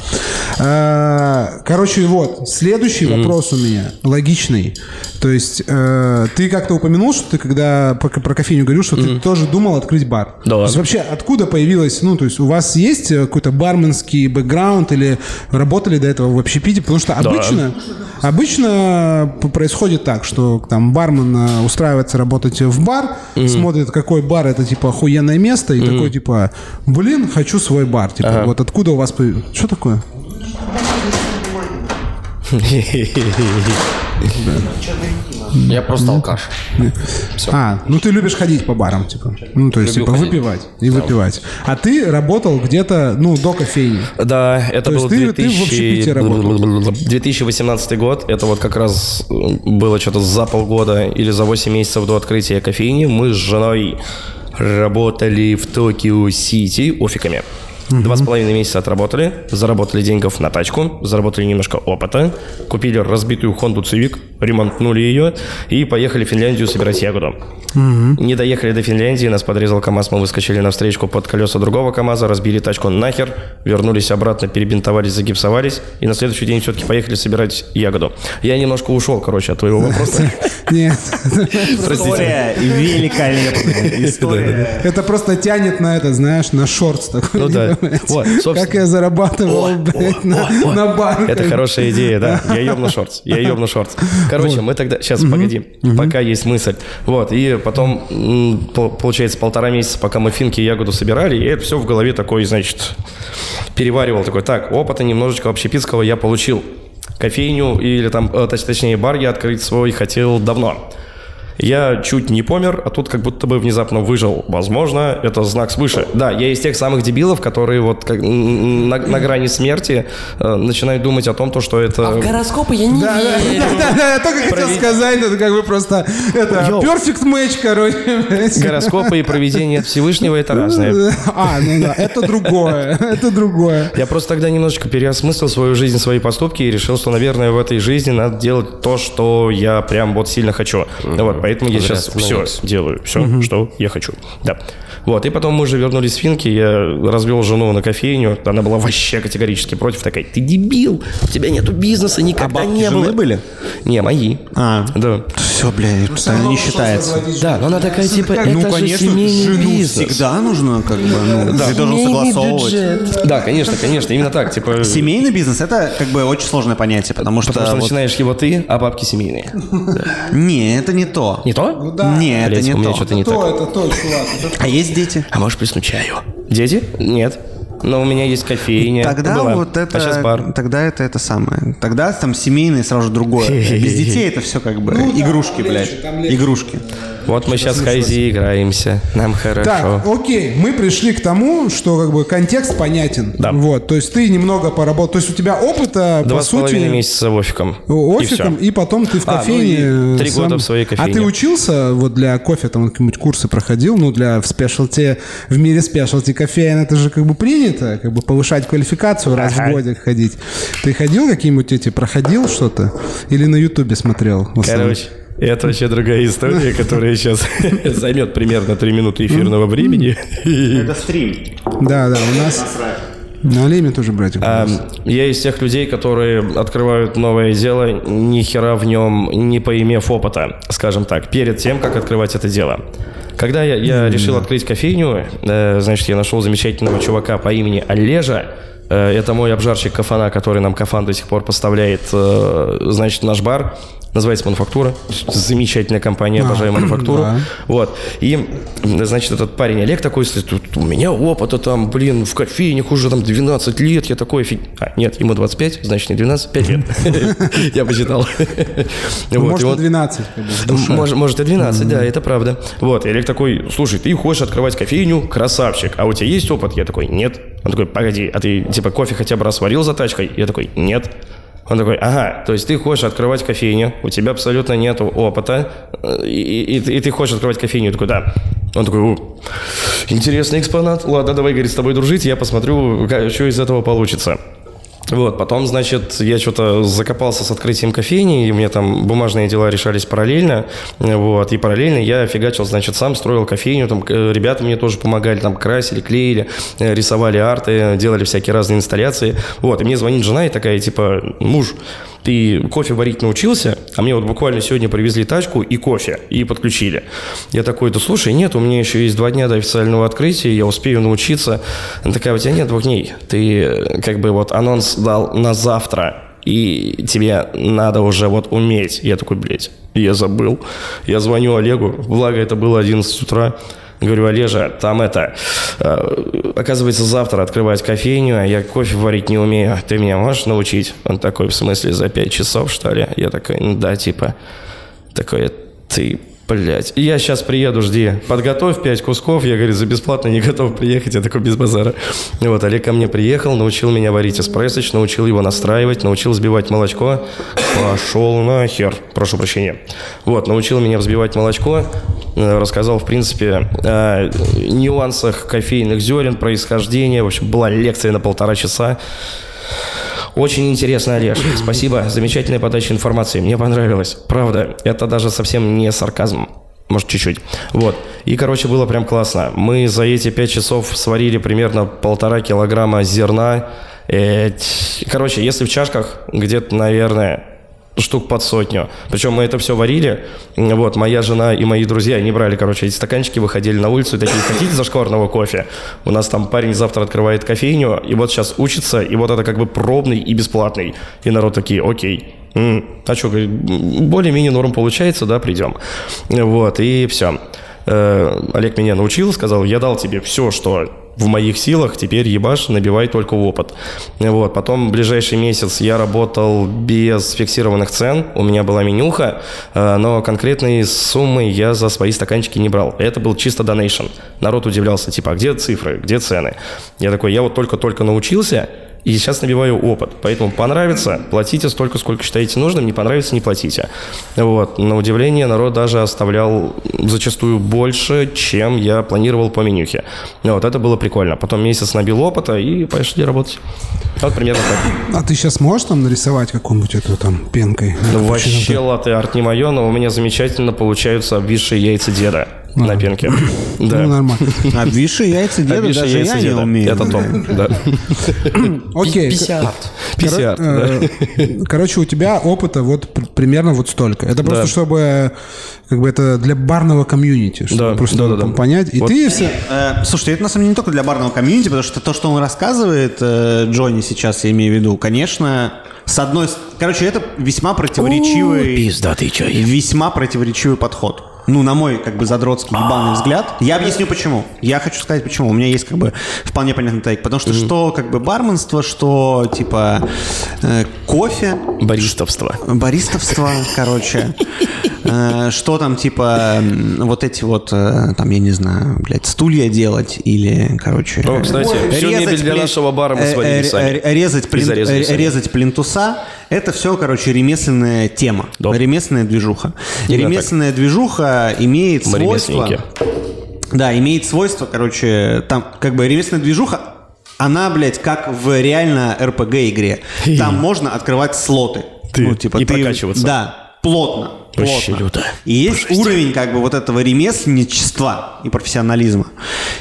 А, Короче, вот, следующий вопрос у меня, логичный. То есть, э, ты как-то упомянул, что ты когда про, про кофейню говорил, что ты тоже думал открыть бар. Да. То есть, вообще, откуда появилась, ну, то есть, у вас есть э, какой-то барменский бэкграунд или работали до этого в общепите? Потому что обычно, обычно происходит так, что там бармен э, устраивается работать в бар, смотрит, какой бар это, типа, охуенное место, и такой, типа, блин, хочу свой бар. Типа, вот откуда у вас... Что такое? [LAUGHS] Я просто алкаш. А, ну ты любишь ходить по барам, типа. Ну, то есть, типа, выпивать и выпивать. А ты работал где-то, ну, до кофейни. Да, это То был есть ты- ты в 2000 общепите работал? 2018 год. Это вот как раз было что-то за полгода или за 8 месяцев до открытия кофейни. Мы с женой работали в Токио-Сити офиками. Два с половиной месяца отработали, заработали деньгов на тачку, заработали немножко опыта, купили разбитую Honda Civic, ремонтнули ее и поехали в Финляндию собирать ягоду. Не доехали до Финляндии, нас подрезал КАМАЗ, мы выскочили на встречку под колеса другого КАМАЗа, разбили тачку нахер, вернулись обратно, перебинтовались, загипсовались, и на следующий день все-таки поехали собирать ягоду. Я немножко ушел, короче, от твоего вопроса. [LAUGHS] Нет. История великолепная. [LAUGHS] История. Это просто тянет на это, знаешь, на шортс такой. Ну да. Блядь. Вот, собственно. Как я зарабатывал, блядь, на на бар. Это хорошая идея, да. Я ебну шортс. Я ебну шортс. Короче, мы тогда... Сейчас, погоди. Пока есть мысль. Вот, и потом, получается, полтора месяца, пока мы финки и ягоду собирали, и это все в голове такой, значит, переваривал. Такой, так, опыта немножечко общепитского я получил. Кофейню или там, э, точ- точнее, бар я открыть свой хотел давно. Я чуть не помер, а тут как будто бы внезапно выжил. Возможно, это знак свыше. Да, я из тех самых дебилов, которые вот как, на, на грани смерти э, начинают думать о том, то, что это... В гороскопы я не Да, да, верю. да, да, я только хотел Проведение. сказать, это как бы просто это Йоу. perfect match, короче. Гороскопы и проведение от Всевышнего это разное. А, ну да, это другое, это другое. Я просто тогда немножечко переосмыслил свою жизнь, свои поступки и решил, что, наверное, в этой жизни надо делать то, что я прям вот сильно хочу. Вот, поэтому я сейчас все делаю, все, что я хочу. Да. Вот, и потом мы уже вернулись в Финки, я развел жену на кофейню, она была вообще категорически против, такая, ты дебил, у тебя нету бизнеса, А никогда бабки не жены было. были? Не, мои. А. Да. все, блядь, постоянно не считается. Да, но она такая, типа, это Ну, же конечно, семейный жену бизнес. всегда нужно, как бы, ну, ты должен согласовывать. бюджет. Да, конечно, конечно, именно так, типа... Семейный бизнес это как бы очень сложное понятие, потому что, Потому что вот- начинаешь его ты, а бабки семейные. не, это не то. Не то? да. Не, это не у меня то. что-то не то, это то, чувак. А есть дети? А можешь плеснуть чаю? Дети? Нет. Но у меня есть кофейня. Тогда Была. вот это, А сейчас бар. тогда это это самое. Тогда там семейные сразу же другое. [LAUGHS] Без детей это все как бы Ну игрушки, блядь, игрушки. Вот мы сейчас Хайзи играемся. Нам хорошо. Так, окей, мы пришли к тому, что как бы контекст понятен. Да. Вот, то есть ты немного поработал, то есть у тебя опыта Два по с сути месяца в офиком. офиком, И и, потом ты в А, ну кофейне. три сам- года в своей А ты кофейне. учился вот для кофе, там какие-нибудь курсы проходил, ну для в спешлти, в мире спешлти кофеин это же как бы принято, как бы повышать квалификацию раз Ага. в годик ходить. Ты ходил какие-нибудь эти, проходил что-то? Или на ютубе смотрел? Короче, это вообще другая история, [LAUGHS] которая сейчас [LAUGHS] займет примерно 3 минуты эфирного времени. Это стрим. Да, да, у нас на Алиме тоже братик. А, Я из тех людей, которые открывают новое дело, ни хера в нем не поимев опыта, скажем так, перед тем, как открывать это дело. Когда я, я решил открыть кофейню, э, значит, я нашел замечательного чувака по имени Олежа. Э, это мой обжарщик кафана, который нам кафан до сих пор поставляет, э, значит, наш бар. Называется «Мануфактура». Замечательная компания, обожаю «Мануфактуру». да. Вот. И, значит, этот парень Олег такой, если тут у меня опыта там, блин, в кофейнях уже там 12 лет, я такой офиг... А, нет, ему 25, значит, не 12, 5 лет. Я посчитал. Ну, может, и и он- 12. как бы, в душе. может, и 12, да, это правда. Вот, Олег такой, слушай, ты хочешь открывать кофейню, красавчик, а у тебя есть опыт? Я такой, нет. Он такой, погоди, а ты типа кофе хотя бы раз сварил за тачкой? Я такой, нет. Он такой, ага, то есть ты хочешь открывать кофейню, у тебя абсолютно нет опыта, э, и, и- и ты хочешь открывать кофейню? Я такой, да. Он такой, «О, интересный экспонат, ладно, давай, говорит, с тобой дружить, я посмотрю, что из этого получится. Вот, потом, значит, я что-то закопался с открытием кофейни, и у меня там бумажные дела решались параллельно, вот, и параллельно я фигачил, значит, сам строил кофейню, там, э, ребята мне тоже помогали, там, красили, клеили, э, рисовали арты, делали всякие разные инсталляции, вот, и мне звонит жена и такая, типа, муж, ты кофе варить научился, а мне вот буквально сегодня привезли тачку и кофе, и подключили. Я такой, да слушай, нет, у меня еще есть два дня до официального открытия, я успею научиться. Она такая, у тебя нет двух дней, ты э, как бы вот анонс дал на завтра, и тебе надо уже вот уметь. Я такой, блядь, я забыл. Я звоню Олегу, благо это было 11 утра. Говорю, Олежа, там это, э, оказывается, завтра открывать кофейню, а я кофе варить не умею. Ты меня можешь научить? Он такой, в смысле, за 5 часов, что ли? Я такой, ну да, типа. Такой, ты, блядь, я сейчас приеду, жди. Подготовь 5 кусков. Я, говорю, за бесплатно не готов приехать. Я такой, без базара. Вот Олег ко мне приехал, научил меня варить эспрессоч, научил его настраивать, научил взбивать молочко. Пошел нахер. Прошу прощения. Вот, научил меня взбивать молочко. Рассказал, в принципе, о нюансах кофейных зерен, происхождения. В общем, была лекция на полтора часа. Очень интересно, Олеж. [LAUGHS] Спасибо. Замечательная подача информации. Мне понравилось. Правда, это даже совсем не сарказм. Может, чуть-чуть. Вот. И, короче, было прям классно. Мы за эти пять часов сварили примерно полтора килограмма зерна. Э, Короче, если в чашках где-то, наверное, штук под сотню. Причем мы это все варили. Вот, моя жена и мои друзья, они брали, короче, эти стаканчики, выходили на улицу и такие, хотите зашкварного кофе? У нас там парень завтра открывает кофейню, и вот сейчас учится, и вот это как бы пробный и бесплатный. И народ такие, окей. А что, более-менее норм получается, да, придем. Вот, и все. Олег меня научил, сказал, я дал тебе все, что в моих силах, теперь ебаш, набивай только опыт. Вот, потом ближайший месяц я работал без фиксированных цен, у меня была менюха, э, но конкретные суммы я за свои стаканчики не брал. Это был чисто донейшн. Народ удивлялся, типа, а где цифры, где цены? Я такой, я вот только-только научился, и сейчас набиваю опыт. Поэтому понравится, платите столько, сколько считаете нужным, не понравится, не платите. Вот. На удивление, народ даже оставлял зачастую больше, чем я планировал по менюхе. Вот, это было прикольно. Потом месяц набил опыта и пошли работать. Вот примерно так. А ты сейчас можешь там нарисовать какую-нибудь эту там пенкой? Ну, вообще латте арт не мое, но у меня замечательно получаются обвисшие яйца деда. На пенке. Ну, Да. нормально. Обвисшие яйца деда Обвисшие даже яйца я не деда. умею. Это топ, да. Окей. Писят, да. Э, Короче, у тебя опыта вот пр- примерно вот столько. Это просто чтобы как бы это для барного комьюнити, чтобы Да, просто понять. И ты все... Э, Слушайте, это на самом деле не только для барного комьюнити, потому что то, что он рассказывает, э, Джонни сейчас, я имею в виду, конечно, с одной... Короче, это весьма противоречивый... Пиздатый чай. Весьма противоречивый подход. Ну, на мой, как бы, задротский ебаный взгляд. Я объясню, почему. Я хочу сказать, почему. У меня есть, как бы, вполне понятный тейк. Потому что что, как бы, барменство, что, типа, э, кофе, Баристовство. баристовство, короче. [LAUGHS] Э, Что там, типа, вот эти вот, э, там, я не знаю, блядь, стулья делать или, короче... О, кстати, всю мебель для нашего бара мы сварили сами. Резать, плин- И зарезали э, сами. резать плинтуса, это все, короче, ремесленная тема. Да. Ремесленная движуха. Именно ремесленная движуха имеет Мы свойство... Да, имеет свойство, короче, там, как бы, ремесленная движуха, она, блядь, как в реально РПГ-игре. Там можно открывать слоты. Ты- ну, типа, и ты, прокачиваться. Да, плотно. Вообще люто. И есть уровень, как бы, вот этого ремесленничества и профессионализма.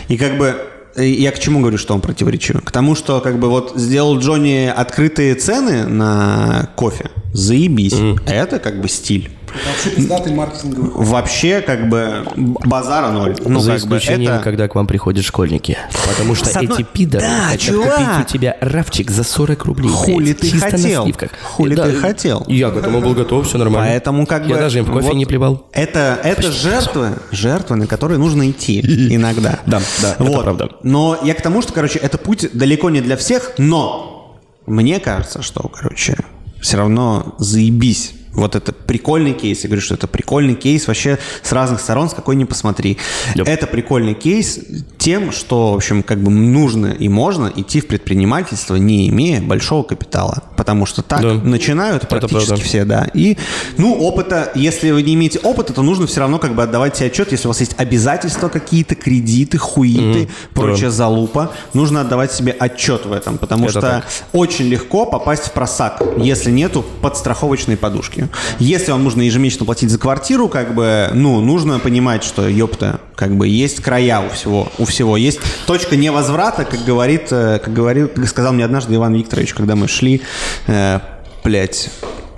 И, как бы, я к чему говорю, что он противоречивый? К тому, что, как бы, вот сделал Джонни открытые цены на кофе. Заебись. Это, как бы, стиль. Вообще пиздатый маркетинговый. Вообще, как бы, базара ноль. Ну, За исключением, это... когда к вам приходят школьники. Потому что одной- эти пидоры Да, хотят чувак! купить у тебя рафчик за 40 рублей. Хули ты чисто на хотел? сливках. Хули ты хотел? Я к этому был готов, все нормально. Поэтому как бы... Я даже им кофе вот не плевал. Это, это жертвы, жертвы, на которые нужно идти иногда. Да, да, это Вот. правда. Но я к тому, что, короче, это путь далеко не для всех, но мне кажется, что, короче, все равно заебись. Вот это прикольный кейс. Я говорю, что это прикольный кейс вообще с разных сторон, с какой ни посмотри. Yep. Это прикольный кейс тем, что, в общем, как бы нужно и можно идти в предпринимательство, не имея большого капитала. Потому что так Да. начинают практически правда. все, да. И, ну, опыта, если вы не имеете опыта, то нужно все равно как бы отдавать себе отчет, если у вас есть обязательства какие-то, кредиты, хуиты, прочая залупа, нужно отдавать себе отчет в этом, потому Это что так. очень легко попасть в просак, если нету подстраховочной подушки. Если вам нужно ежемесячно платить за квартиру, как бы, ну, нужно понимать, что, ёпта, как бы есть края у всего, у всего. Есть точка невозврата, как говорит, э, как говорил, как сказал мне однажды Иван Викторович, когда мы шли, э, блядь,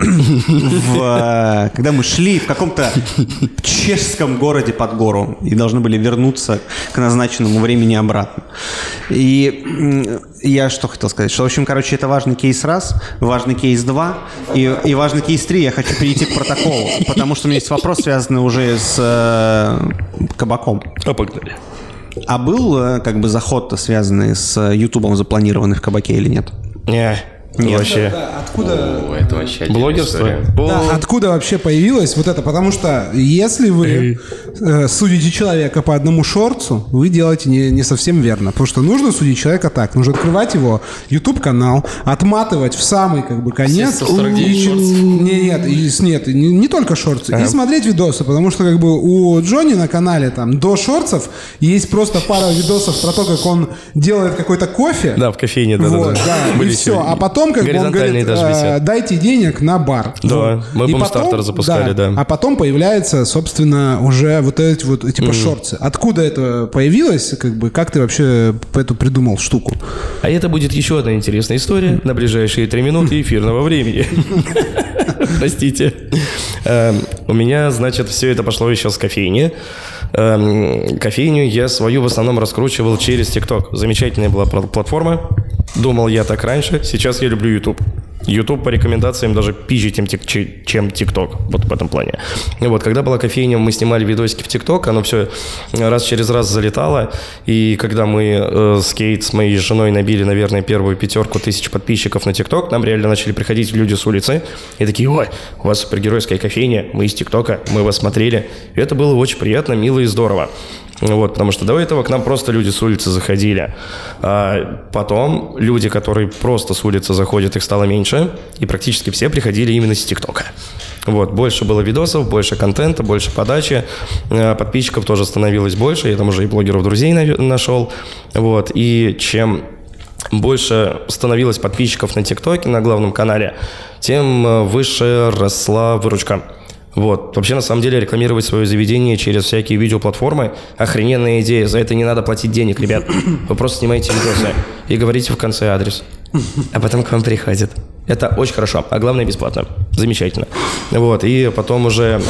в, э, когда мы шли в каком-то чешском городе под гору и должны были вернуться к назначенному времени обратно. И я что хотел сказать, что, в общем, короче, это важный кейс раз, важный кейс два, и, и важный кейс три. Я хочу перейти к протоколу, потому что у меня есть вопрос, связанный уже с э, кабаком. А погнали. А был э, как бы заход, связанный с э, Ютубом, запланированный в кабаке или нет? Не, Нет. вообще. Откуда... О, это вообще Блогерство? Да, откуда вообще появилось вот это? Потому что если вы э, судите человека по одному шорцу, вы делаете не, не совсем верно. Потому что нужно судить человека так. Нужно открывать его YouTube-канал, отматывать в самый как бы конец. 149 И- шортс. Не, нет, и, нет, и не, не только шорты. И смотреть видосы, потому что как бы у Джонни на канале там до шорцев есть просто пара видосов про то, как он делает какой-то кофе. Да, в кофейне, да, Вот, да, да, и Были все. сегодня. А потом, как бы он говорит, даже висят. дайте денег на бар. Да, Вот. мы бумстартер запускали, да. А потом появляется, собственно, уже вот эти вот типа шорты. Откуда это появилось? Как бы, как ты вообще эту придумал штуку? А это будет еще одна интересная история на ближайшие три минуты эфирного времени. [LAUGHS] Простите. Эм, У меня, значит, все это пошло еще с кофейни. Эм, Кофейню я свою в основном раскручивал через ТикТок. Замечательная была пла- платформа. Думал я так раньше. Сейчас я люблю YouTube. YouTube по рекомендациям даже пизже, чем ТикТок. Вот в этом плане. И вот, когда была кофейня, мы снимали видосики в ТикТок, оно все раз через раз залетало. И когда мы э, с Кейт, с моей женой набили, наверное, первую пятерку тысяч подписчиков на ТикТок, нам реально начали приходить люди с улицы и такие, ой, у вас супергеройская кофейня, мы из ТикТока, мы вас смотрели. И это было очень приятно, мило и здорово. Вот, потому что до этого к нам просто люди с улицы заходили. А потом люди, которые просто с улицы заходят, их стало меньше. И практически все приходили именно с ТикТока. Вот, больше было видосов, больше контента, больше подачи. А Подписчиков тоже становилось больше. Я там уже и блогеров друзей нашел. Вот, и чем больше становилось подписчиков на ТикТоке, на главном канале, тем э, выше росла выручка. Вот. Вообще, на самом деле, рекламировать свое заведение через всякие видеоплатформы – охрененная идея. За это не надо платить денег, ребят. Вы просто снимаете видосы и говорите в конце адрес. А потом к вам приходит. Это очень хорошо, а главное бесплатно. Замечательно. Вот, и потом уже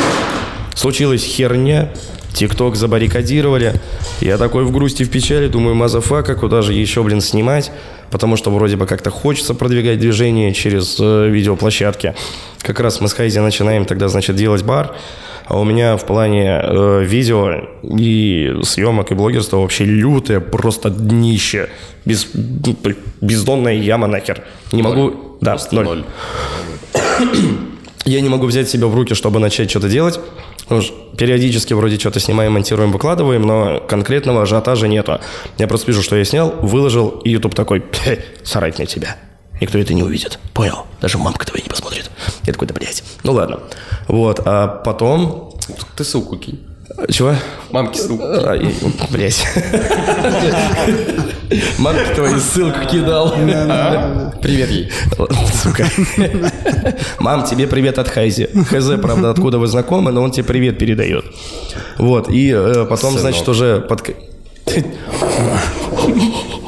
случилась херня, ТикТок забаррикадировали. Я такой в грусти, в печали, думаю, motherfucker, куда же еще, блин, снимать? Потому что вроде бы как-то хочется продвигать движение через э, видеоплощадки. Как раз мы с Хайзи начинаем тогда, значит, делать бар. А у меня в плане э, видео и съемок и блогерства вообще лютое просто днище. Без, бездонная яма нахер. Не могу... Да, ноль. ноль. [COUGHS] Я не могу взять себя в руки, чтобы начать что-то делать. Периодически вроде что-то снимаем, монтируем, выкладываем, но конкретного ажиотажа нету. Я просто вижу, что я снял, выложил, и YouTube такой, сарать на тебя. Никто это не увидит. Понял? Даже мамка твоя не посмотрит. Я такой, да блядь. Ну ладно. Вот, а потом... Ты ссылку кинь. Чего? Мамки ссылку. А, блять. Мамке твою ссылку кидал. Привет ей. Сука. Мам, тебе привет от Хайзи. Хз, правда, откуда вы знакомы, но он тебе привет передает. Вот, и э, потом, значит, уже под...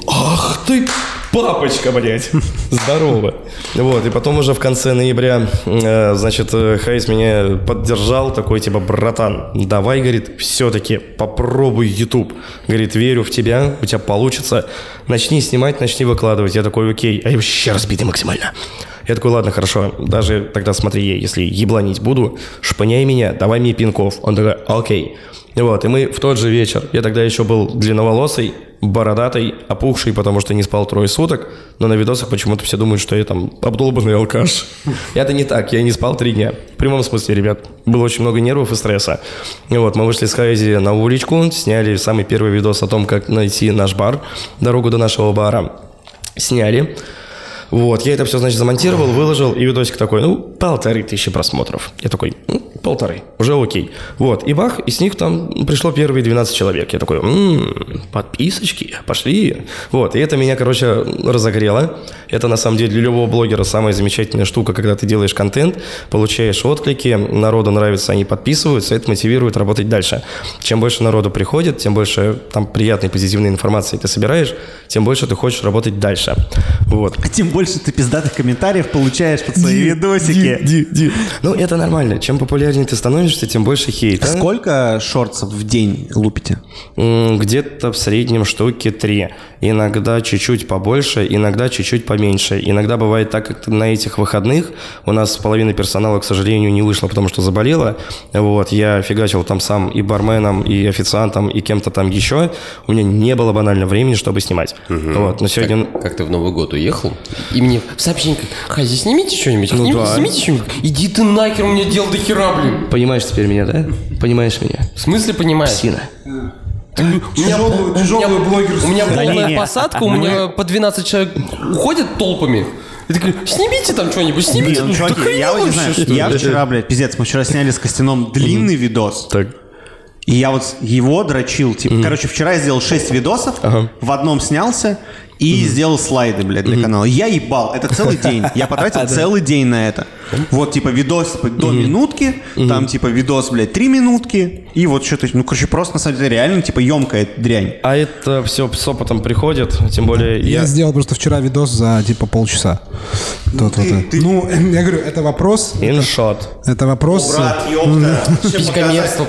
Ах ты! Папочка, блядь. [LAUGHS] Здорово. Вот, и потом уже в конце ноября, э, значит, э, Хайс меня поддержал, такой, типа, братан, давай, говорит, все-таки попробуй YouTube. Говорит, верю в тебя, у тебя получится. Начни снимать, начни выкладывать. Я такой, окей. А я вообще разбитый максимально. Я такой, ладно, хорошо, даже тогда смотри, если ебланить буду, шпыняй меня, давай мне пинков. Он такой, окей. Вот, и мы в тот же вечер, я тогда еще был длинноволосый, бородатый, опухший, потому что не спал трое суток, но на видосах почему-то все думают, что я там обдолбанный алкаш. [LAUGHS] Это не так, я не спал три дня. В прямом смысле, ребят. Было очень много нервов и стресса. И вот, мы вышли с Хайзи на уличку, сняли самый первый видос о том, как найти наш бар, дорогу до нашего бара. Сняли. Вот, я это все, значит, замонтировал, выложил, и видосик такой, ну, полторы тысячи просмотров. Я такой, ну, полторы, уже окей. Вот, и бах, и с них там пришло первые 12 человек. Я такой, м-м, подписочки, пошли. Вот, и это меня, короче, разогрело. Это, на самом деле, для любого блогера самая замечательная штука, когда ты делаешь контент, получаешь отклики, народу нравится, они подписываются, это мотивирует работать дальше. Чем больше народу приходит, тем больше там приятной, позитивной информации ты собираешь, тем больше ты хочешь работать дальше. Вот. А тем больше ты пиздатых комментариев получаешь под свои ди, видосики. Ди, ди, ди. Ну, это нормально. Чем популярнее ты становишься, тем больше хейта. Сколько шортсов в день лупите? Где-то в среднем штуки три. Иногда чуть-чуть побольше, иногда чуть-чуть поменьше. Иногда бывает так, как на этих выходных у нас половина персонала, к сожалению, не вышла, потому что заболела. Вот, я фигачил там сам и барменом, и официантом, и кем-то там еще. У меня не было банально времени, чтобы снимать. Угу. Вот, но сегодня... Как, как ты в Новый год уехал? И мне в сообщение, Хази, снимите что-нибудь, ну, снимите, да. снимите что-нибудь. Иди ты нахер, у меня дел до хера, блин. Понимаешь теперь меня, да? Понимаешь меня? В смысле понимаешь? Псина. У меня, тяжелую блогерскую. У меня полная посадка, у меня по 12 человек уходят толпами. Я такой, снимите там что-нибудь, снимите. Блин, чуваки, я вот не знаю, я вчера, блядь, пиздец, мы вчера сняли с Костяном длинный видос. Так. И я вот его дрочил, типа, короче, вчера я сделал 6 видосов, в одном снялся, и сделал слайды, блядь, для канала. Я ебал. Это целый день. Я потратил [LAUGHS] целый день на это. Вот, типа, видос до минутки, там, типа, видос, блядь, три минутки, и вот что-то, ну, короче, просто, на самом деле, реально, типа, емкая дрянь. А это все с опытом приходит, тем более я... Я сделал просто вчера видос за, типа, полчаса. Тот, ты, вот, ты... Ну, [LAUGHS] я говорю, это вопрос... Иншот. Это вопрос... Брат, ёпта.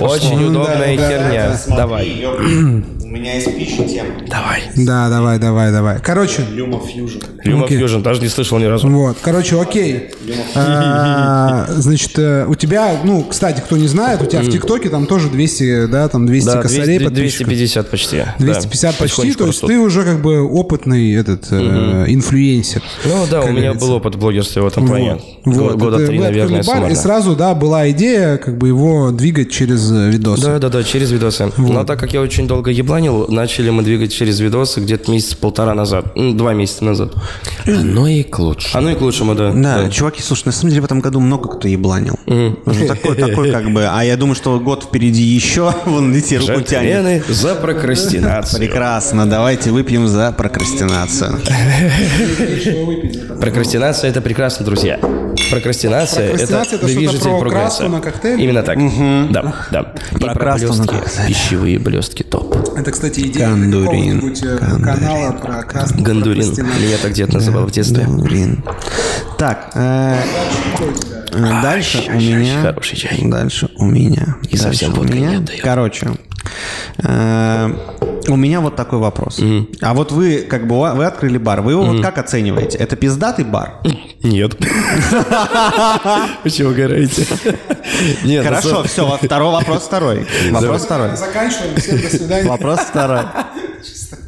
[LAUGHS] Очень удобная херня. Давай. [CLEARS THROAT] У меня есть пища тема. Давай. Да, давай, давай, давай. Короче... Люма Fusion. Люма Fusion, даже не слышал ни разу. Вот, короче, окей. А, значит, э, у тебя, ну, кстати, кто не знает, у тебя в ТикТоке там тоже 200, да, там 200 да, косарей 200, 250 почти. 250 да, почти, то есть ты уже как бы опытный этот угу. э, инфлюенсер. Ну да, у меня был опыт в блогерстве в этом плане. Вот. Года три, наверное, бар, И сразу, да, была идея как бы его двигать через э, видосы. Да, да, да, через видосы. Вот. Но так как я очень долго ебланил, начали мы двигать через видосы где-то месяц полтора назад назад, два месяца назад. Оно и к лучшему. Оно и к лучшему, да. Да, чуваки, слушай, на самом деле в этом году много кто ебланил. Ну, такой, такой как бы, а я думаю, что год впереди еще, [LAUGHS] вон лети руку тянет. За прокрастинацию. Прекрасно, давайте выпьем за прокрастинацию. Прокрастинация – это прекрасно, друзья. Прокрастинация – это Прокрастинация это что-то движитель про прогресса. на коктейль? Именно так. Да, да. И Про блестки, пищевые блестки топ. Это, кстати, идея Гандурин, какого-нибудь э, канала про красную Гандурин. прокрастинацию. Меня так дед называл в детстве. Блин. Так, э, дальше у меня... хороший чай. Дальше у меня. И совсем у водка не меня. отдает. Короче, э, у меня вот такой вопрос. А вот вы, как бы, вы открыли бар. Вы его вот как оцениваете? Это пиздатый бар? Нет. [LAUGHS] Вы чего угораете? Нет, Хорошо, все, второй вопрос второй. Вопрос второй. Заканчиваем. Всем до свидания. Вопрос второй. [LAUGHS]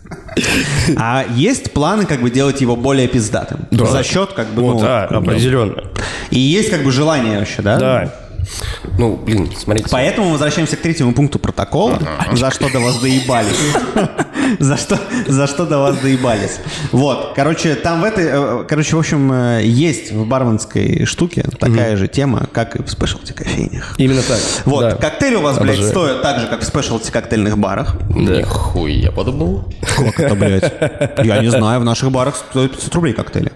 А есть планы как бы делать его более пиздатым? Да. За счет как бы, Вот, ну, да, определенно. И есть как бы желание вообще, да? Да. Ну, блин, смотрите. Поэтому возвращаемся к третьему пункту протокола. За что до вас доебались. [LAUGHS] За что, за что до вас доебались. Вот, короче, там в этой... э, Короче, в общем, э, есть в барменской штуке такая же тема, как и в спешлти кофейнях. Именно так. Вот, коктейли у вас, блядь, стоят так же, как в спешлти коктейльных барах. Нихуя подобного. Как это, блядь? Я не знаю, в наших барах стоит 500 рублей коктейли.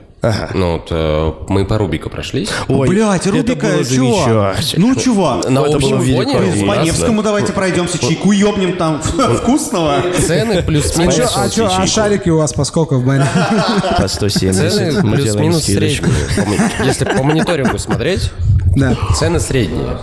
Ну, вот э, мы по Рубику прошлись. Ой, Блять, это Рубика, было чувак. замечательно. Ну, чувак. На это общем фоне. По Невскому давайте пройдемся, чайку ёбнем там [LAUGHS] вкусного. цены плюс-минус. Чё, а, чё, а шарики у вас по сколько в баре? [LAUGHS] По 170. Цены плюс-минус средние. Если по мониторингу смотреть, Да. цены средние.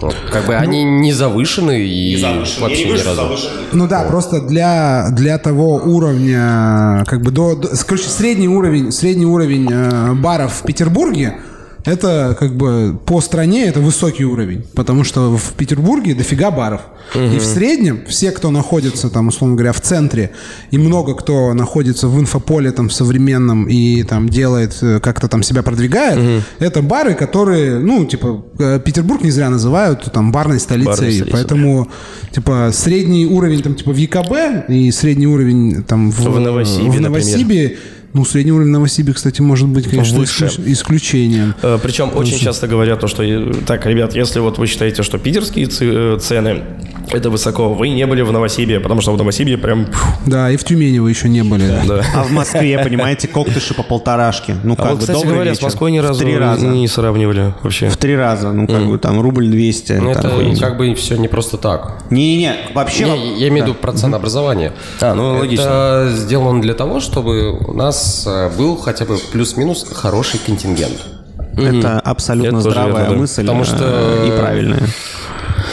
Вот, Как бы они не завышены и вообще ни разу. Ну да, просто для, для того уровня, как бы до, до- короче, средний уровень, средний уровень э, баров в Петербурге, это как бы по стране это высокий уровень, потому что в Петербурге дофига баров. И в среднем все, кто находится там, условно говоря, в центре, и много кто находится в инфополе там современном и там делает, э, как-то там себя продвигает, это бары, которые, ну, типа, э, Петербург не зря называют там барной столицей, Барной столицей, поэтому, типа, средний уровень там, типа, в ЕКБ и средний уровень там в, В Новосибе, в например. Ну, средний уровень в Новосибе, кстати, может быть, конечно, Выше. исключ- исключением. Э, Причем очень часто говорят то, что так, ребят, если вот вы считаете, что питерские э, цены это высоко, вы не были в Новосибе, потому что в Новосибе прям Да, и в Тюмени вы еще не были. да. да. А в Москве, понимаете, коктыши по полторашке. Ну, А как вот, бы, кстати говоря, вечер. с Москвой ни В разу три раза. не сравнивали вообще. В три раза. Ну, как бы там рубль 200. Ну, это охуенно. как бы все не просто так. Не-не-не, вообще... Не, я имею в виду про ценообразование. А, ну, логично. Это сделано для того, чтобы у нас э, был хотя бы плюс-минус хороший контингент. Это абсолютно Это здравая верно, да. мысль Потому э, что- и правильная.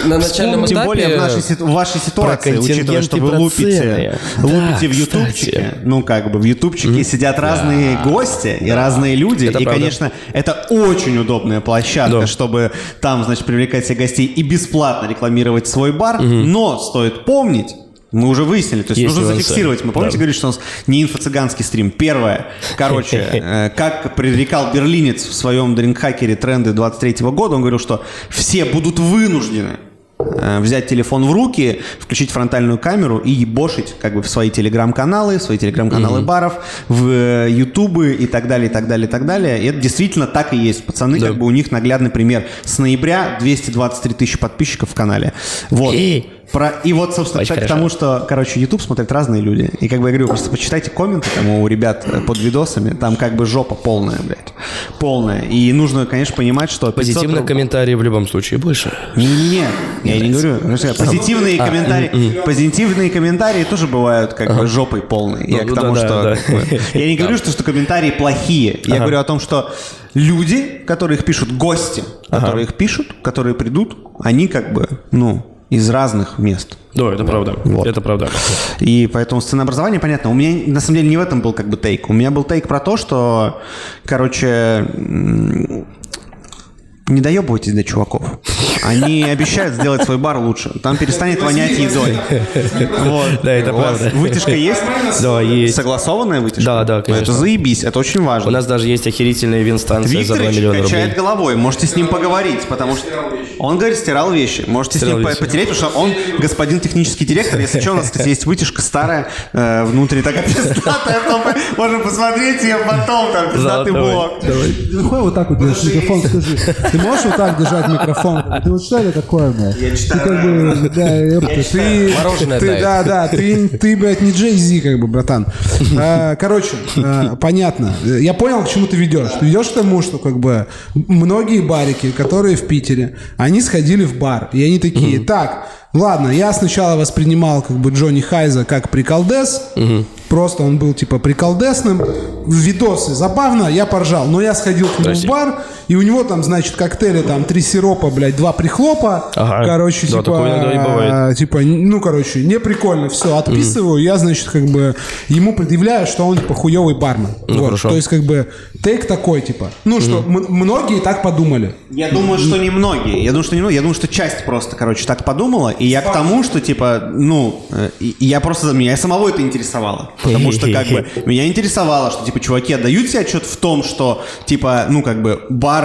На начальном Тем этапе... более в, нашей, в вашей ситуации, учитывая, что вы лупите, цены. лупите Да, в ютубчике, ну как бы в ютубчике сидят разные гости и разные люди, Это и, правда. конечно, это очень удобная площадка, Да. чтобы там, значит, привлекать себе гостей и бесплатно рекламировать свой бар, но стоит помнить, мы уже выяснили, то есть, Есть нужно зафиксировать. Мы помните, Да. говорили, что у нас не инфо-цыганский стрим. Первое, короче, [LAUGHS] э, как предрекал берлинец в своем дринкхакере тренды 23 года, он говорил, что все будут вынуждены э, взять телефон в руки, включить фронтальную камеру и ебошить как бы в свои телеграм-каналы, в свои телеграм-каналы баров, в э, ютубы и так далее, и так далее, и так далее. И это действительно так и есть. Пацаны, Да. как бы у них наглядный пример. С ноября 223 тысячи подписчиков в канале. Вот. Эй. Про... И вот, собственно, Очень к хорошо. тому, что, короче, YouTube смотрят разные люди. И как бы я говорю, просто почитайте комменты там у ребят э, под видосами, там как бы жопа полная, блядь. Полная. И нужно, конечно, понимать, что 500 Позитивных руб- комментариев в любом случае больше. не-не-не, я не говорю. Позитивные А, комментарии, позитивные комментарии тоже бывают как бы жопой полной. Я Ну, к тому, да, что да, как [LAUGHS] бы, я не говорю, что, что комментарии плохие. Я говорю о том, что люди, которые их пишут, гости, которые их пишут, которые придут, они как бы, ну, из разных мест. Да, это правда. Вот. Это правда. И поэтому с ценообразованием понятно. У меня на самом деле не в этом был как бы тейк. У меня был тейк про то, что, короче, не доебывайтесь до чуваков. Они обещают сделать свой бар лучше. Там перестанет вонять едой. Вот. Да, это правда. Вытяжка есть? Да, есть. Согласованная вытяжка? Да, да, Ну, конечно. Это заебись, это очень важно. У нас даже есть охерительная вин-станция за 2 Викторович миллиона качает рублей. головой, можете с ним поговорить, потому что он говорит, стирал вещи. Можете Стирал с ним вещи. потереть, потому что он господин технический директор. Если что, у нас, кстати, есть вытяжка старая, э, внутри такая пиздатая, можем посмотреть ее потом, там пиздатый блок. давай. Нахуй вот так вот микрофон, скажи. Ты можешь вот так держать микрофон? Ты вот что это такое, блядь? Я читаю Ты как бы, да, ёпта, ты... Мороженое ты. Да, да, ты, ты, блядь, не Джей Зи, как бы, братан. А, Короче, а, понятно. Я понял, к чему ты ведешь. Ты ведешь к тому, что, как бы, многие барики, которые в Питере, они сходили в бар, и они такие, так, ладно, я сначала воспринимал, как бы, Джонни Хайза как приколдес, Просто он был типа приколдесным. Видосы забавно, я поржал. Но я сходил к нему в бар, и у него там, значит, коктейли, там, три сиропа, блядь, два прихлопа. Ага. Короче, Да, типа, а, типа, ну, короче, не прикольно, все, отписываю. Я, значит, как бы ему предъявляю, что он, типа, хуёвый бармен. вот. Ну, хорошо. То есть, как бы, тейк такой, типа. Ну, что м- многие так подумали. Я думаю, что не многие. Я думаю, что не многие. Я думаю, что часть просто, короче, так подумала. И я к тому, что, типа, ну, э, я просто... Меня самого это интересовало. Потому что, как бы, меня интересовало, что, типа, чуваки отдают себе отчет в том, что, типа, ну, как бы, бар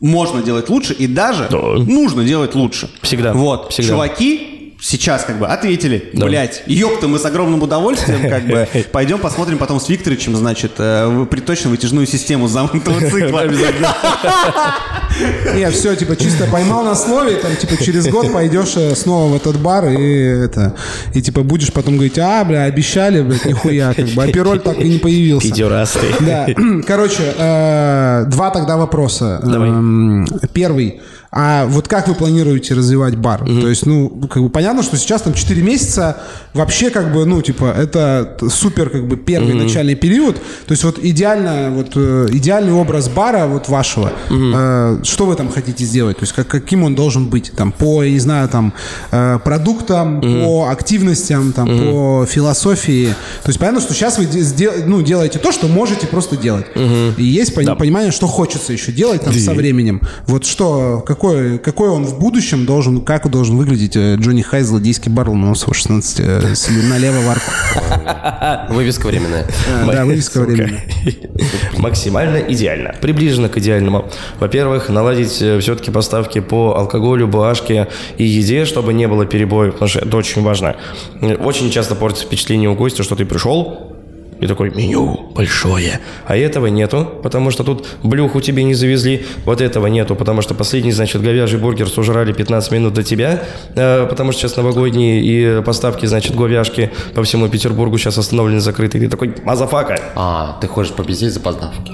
можно делать лучше, и даже Да. нужно делать лучше. Всегда. Вот. Всегда. Чуваки сейчас как бы ответили, Да. блять, ёпта, мы с огромным удовольствием как бы [LAUGHS] пойдем посмотрим потом с Викторовичем, значит, э, приточно-вытяжную систему замкнутого [LAUGHS] цикла. Не, все, типа, чисто поймал на слове, там, типа, через год пойдешь э, снова в этот бар и это, и, типа, будешь потом говорить, а, бля, обещали, блядь, нихуя, как бы, а пироль так и не появился. Пидерасты. Да, [LAUGHS] короче, э, два тогда вопроса. Давай. Эм, Первый. А вот как вы планируете развивать бар? То есть, ну, как бы понятно, что сейчас там 4 месяца вообще как бы, ну, типа, это супер как бы первый начальный период. То есть вот идеально, вот э, идеальный образ бара вот вашего, э, что вы там хотите сделать? То есть как, каким он должен быть? Там по, я не знаю, там э, продуктам, по активностям, там, по философии. То есть понятно, что сейчас вы де- сдел- ну, делаете то, что можете просто делать. И есть пони- понимание, что хочется еще делать там со временем. Вот что, какой, какой он в будущем должен, как должен выглядеть э, Джонни Хай, злодейский бар Ломоносова 16 э, с- налево в арку. [LAUGHS] Вывеска временная. Э, Да, вывеска времени. [LAUGHS] Максимально идеально. Приближенно к идеальному. Во-первых, наладить все-таки поставки по алкоголю, бумажке и еде, чтобы не было перебоев, потому что это очень важно. Э, Очень часто портится впечатление у гостя, что ты пришел, и такой, меню большое. А этого нету, потому что тут блюху тебе не завезли. Вот этого нету, потому что последний, значит, говяжий бургер сожрали 15 минут до тебя, э, потому что сейчас новогодние и поставки, значит, говяжки по всему Петербургу сейчас остановлены, закрыты. И ты такой, motherfucker. А, ты хочешь попиздеть за поставки.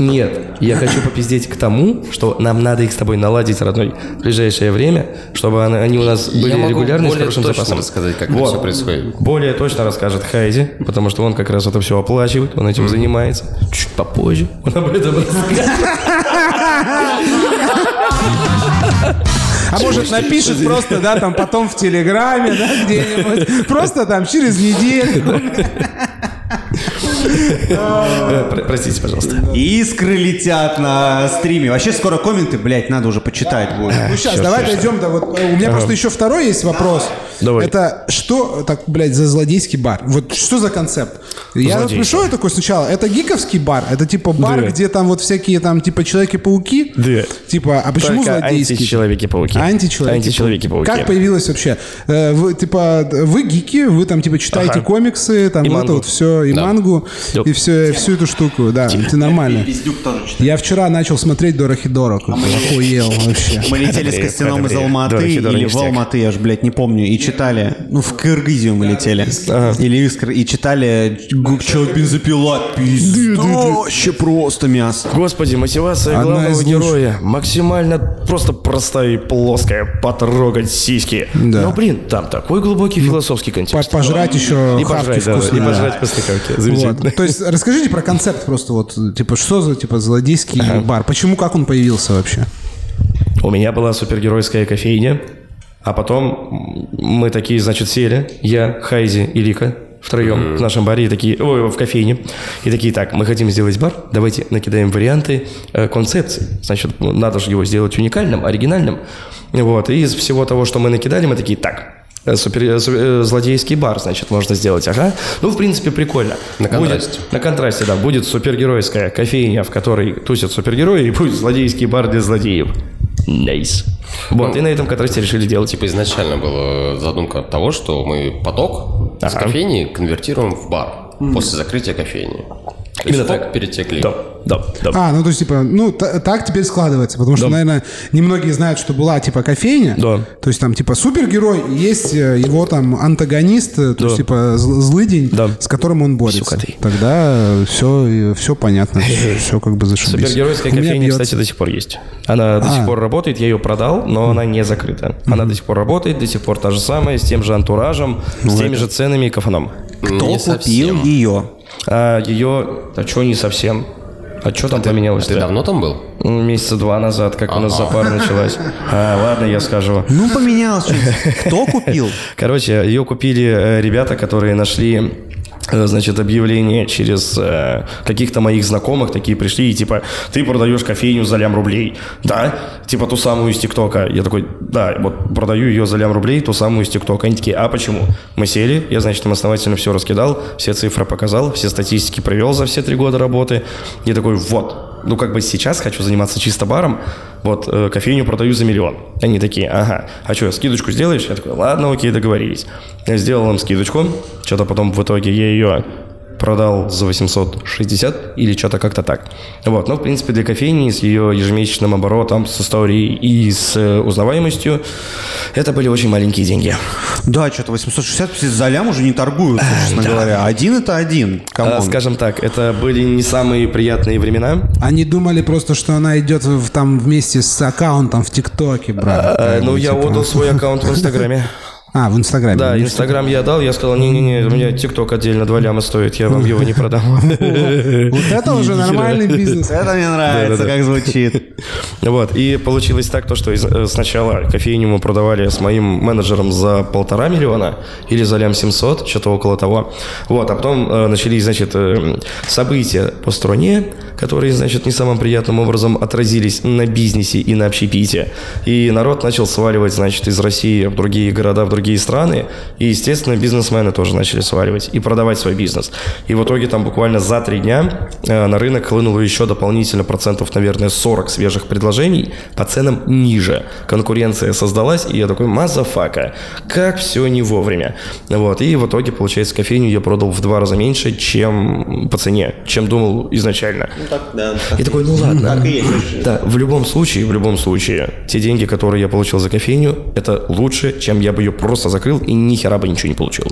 Нет, я хочу попиздеть к тому, что нам надо их с тобой наладить, родной, в ближайшее время, чтобы они, у нас были Я могу регулярны с хорошим точно запасом. рассказать, как это всё происходит. Более точно расскажет Хайзи, потому что он как раз это все оплачивает, он этим занимается. Чуть попозже он об этом расскажет. А может напишет просто, да, там потом в Телеграме, да, где-нибудь. Просто там через неделю. Э, про- Простите, пожалуйста. Искры летят на стриме. Вообще скоро комменты, блядь, надо уже почитать будет. Ну сейчас, давай дойдем до вот. У меня просто еще второй есть вопрос. Давай. Это что, так, блядь, за злодейский бар? Вот что за концепт? Я вот пришел такой сначала, это гиковский бар? Это типа бар, где там вот всякие там типа Человеки-пауки? Да. Типа, а почему злодейский? античеловеки-пауки. Античеловеки. Античеловеки-пауки. Как появилось вообще? Э, Вы, типа, вы гики, вы там, типа, читаете Ага. комиксы, там, И вот это мангу. вот все, и Да. мангу, Ёп. и все, всю эту штуку, да, это нормально. Я вчера начал смотреть Дорохидоро, как охуел [LAUGHS] вообще. Мы летели с Костяном из. Алматы Дорохи, дорохи, или в. Алматы, я же, блядь, не помню, и читали, ну, в Кыргызию мы летели, или из Кыр- и читали «Человек бензопила», пиздоще просто мясо. Господи, мотивация главного героя максимально просто простая и плоская. Потрогать сиськи. Да. Но, блин, там такой глубокий философский По- контекст. Пожрать еще И пожрать, да, и пожрать хавки. Замечательно. Вот. [LAUGHS] То есть расскажите про концепт просто вот, типа, что за, типа, злодейский бар? Почему, как он появился вообще? У меня была супергеройская кофейня, а потом мы такие, значит, сели, я, Хайзи и Лика, втроем в нашем баре, и такие, ой, в кофейне, и такие, так, мы хотим сделать бар, давайте накидаем варианты э, концепции. Значит, ну, надо же его сделать уникальным, оригинальным. Вот, и из всего того, что мы накидали, мы такие, так, Супер, э, э, злодейский бар, значит, можно сделать. Ага. Ну, в принципе, прикольно. На Будет- контрасте. на контрасте, да. Будет супергеройская кофейня, в которой тусят супергерои, и будет злодейский бар для злодеев. Nice. Вот, и на этом контрасте решили делать. Типа изначально была задумка того, что мы поток с Ага. кофейни конвертируем в бар после закрытия кофейни. То Именно так. перетекли. Да, да, да. А, ну то есть, типа, ну, та- так теперь складывается, потому что, Да. наверное, немногие знают, что была, типа, кофейня. Да. То есть, там, типа, супергерой, и есть э, его, там, антагонист, э, то Да. есть, типа, зл- злыдень, Да. с которым он борется. Сукатый. Тогда все, все понятно, [LAUGHS] все как бы зашибись. Супергеройская кофейня, бьется. кстати, до сих пор есть. Она до сих А. пор работает, я ее продал, но она не закрыта. Она до сих пор работает, до сих пор та же самая, с тем же антуражем, Ну, с теми же ценами и кафаном. Кто Не купил совсем. ее? А ее... А что не совсем? А что там поменялось Ты давно там был? Месяца два назад, как у нас запара началась. А, ладно, я скажу. Ну, поменялось. Кто купил? [LAUGHS] Короче, ее купили э, ребята, которые нашли значит, объявление через э, каких-то моих знакомых, такие пришли и типа, ты продаешь кофейню за лям рублей, да? Типа ту самую из ТикТока. Я такой, да, вот продаю ее за лям рублей, ту самую из ТикТока. Они такие, а почему? Мы сели, я, значит, им основательно все раскидал, все цифры показал, все статистики привел за все три года работы. Я такой, вот, ну, как бы сейчас хочу заниматься чисто баром, вот, э, кофейню продаю за миллион. Они такие, ага, а что, скидочку сделаешь? Я такой, ладно, окей, договорились. Я сделал им скидочку, что-то потом в итоге я ее продал за 860 или что-то как-то так. Вот, но, в принципе, для кофейни с ее ежемесячным оборотом, с историей и с э, узнаваемостью, это были очень маленькие деньги. Да, что-то 860 за лям уже не торгуют, честно говоря. Один это один. А, Come on. скажем так, это были не самые приятные времена. Они думали просто, что она идет в- там вместе с аккаунтом в ТикТоке, брат. Э, Как Ну, я типа. отдал свой аккаунт в Инстаграме. [LAUGHS] А, в Инстаграме. Да, Инстаграм я дал, я сказал, не-не-не, у меня ТикТок отдельно 2 ляма стоит, я вам его не продам. [LAUGHS] Вот это уже нормальный бизнес. Это мне нравится, как звучит. [LAUGHS] Вот, и получилось так, то, что э, сначала кофейню мы продавали с моим менеджером за полтора миллиона или за лям 700, что-то около того. Вот, а потом э, начались, значит, э, события по стране, которые, значит, не самым приятным образом отразились на бизнесе и на общепите. И народ начал сваливать, значит, из России в другие города, в другие страны. И, естественно, бизнесмены тоже начали сваливать и продавать свой бизнес. И в итоге там буквально за три дня э, на рынок хлынуло еще дополнительно процентов, наверное, 40 свежих предложений по ценам ниже. Конкуренция создалась, и я такой, motherfucker, как все не вовремя. Вот, и в итоге, получается, кофейню я продал в два раза меньше, чем по цене, чем думал изначально. И такой, ну ладно. Да, в любом случае, в любом случае, те деньги, которые я получил за кофейню, это лучше, чем я бы ее просто закрыл и ни хера бы ничего не получил.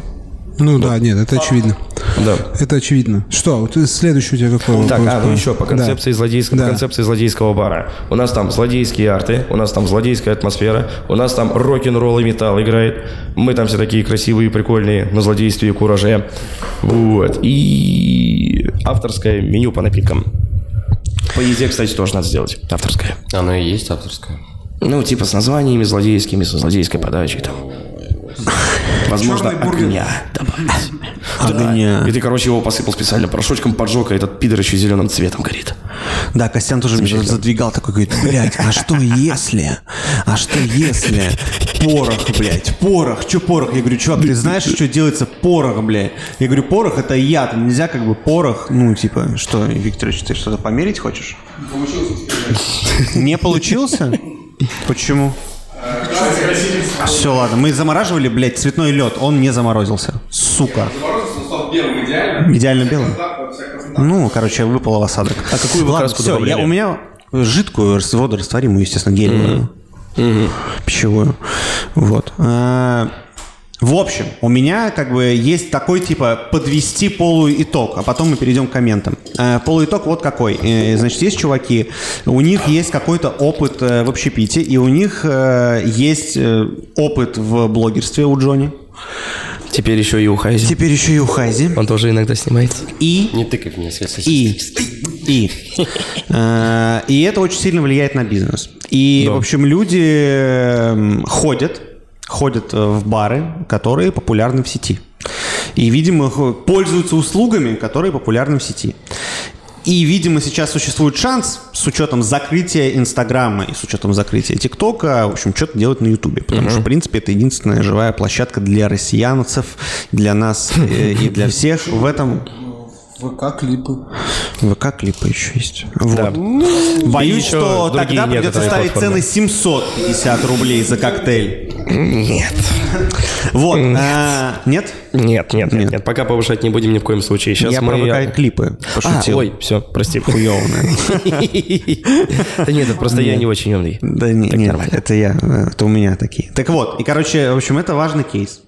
Ну да, нет, это очевидно. Да. Это очевидно. Что, вот следующий у тебя какой Так, вопрос а, ну еще по Да. концепции, злодейского, Да. по концепции злодейского бара. У нас там злодейские арты, у нас там злодейская атмосфера, у нас там рок-н-ролл и металл играет. Мы там все такие красивые и прикольные на злодействе и кураже. Вот. И авторское меню по напиткам. По еде, кстати, тоже надо сделать. Авторское. Оно и есть авторское. Ну, типа с названиями злодейскими, со злодейской подачей там. Возможно, огня добавить. Огня. И ты, короче, его посыпал специально порошочком, поджег, а этот пидор еще зеленым цветом горит. Да, Костян тоже меня задвигал такой, говорит, блядь, а что если? А что если? Порох, блядь, порох, что порох? Я говорю, чувак, ты знаешь, что делается порох, блядь? Я говорю, порох это яд, нельзя как бы порох, ну, типа, что, Викторович, ты что-то померить хочешь? Не получился? Почему? Все, ладно, мы замораживали, блядь, цветной лед, он не заморозился. Сука. Идеально белым? Ну, короче, выпало в осадок. А какую вы краску все, я, у меня жидкую, рас- водорастворимую, естественно, гелевую. Пищевую. Вот. А, В общем, у меня как бы есть такой типа подвести полуитог, а потом мы перейдем к комментам. Э, Полуитог вот какой. Э, Значит, есть чуваки, у них есть какой-то опыт э, в общепите, и у них э, есть э, опыт в блогерстве у Джонни. Теперь еще и у Хайзи. Теперь еще и у Хайзи. Он тоже иногда снимается. И Не тыкай в меня, если и. И. И это очень сильно влияет на бизнес. И, в общем, люди ходят, ходят э, в бары, которые популярны в сети. И, видимо, пользуются услугами, которые популярны в сети. И, видимо, сейчас существует шанс, с учетом закрытия Инстаграма и с учетом закрытия ТикТока, в общем, что-то делать на Ютубе. Потому что, в принципе, это единственная живая площадка для россиянцев, для нас э, и для всех. В этом ВК клипы. ВК клипы еще есть. Вот. Да. Боюсь, еще что тогда придется ставить платформы. цены 750 рублей за коктейль. Нет. Вот. а, Нет? Нет, нет, нет, Нет. Пока повышать не будем ни в коем случае. Сейчас Я мы... про ВК клипы А, пошутил. ой, все, прости. Хуёво, наверное. [LAUGHS] Да нет, это просто я не очень умный. Да нет, это я, э, это у меня такие. Так вот, и, короче, в общем, это важный кейс.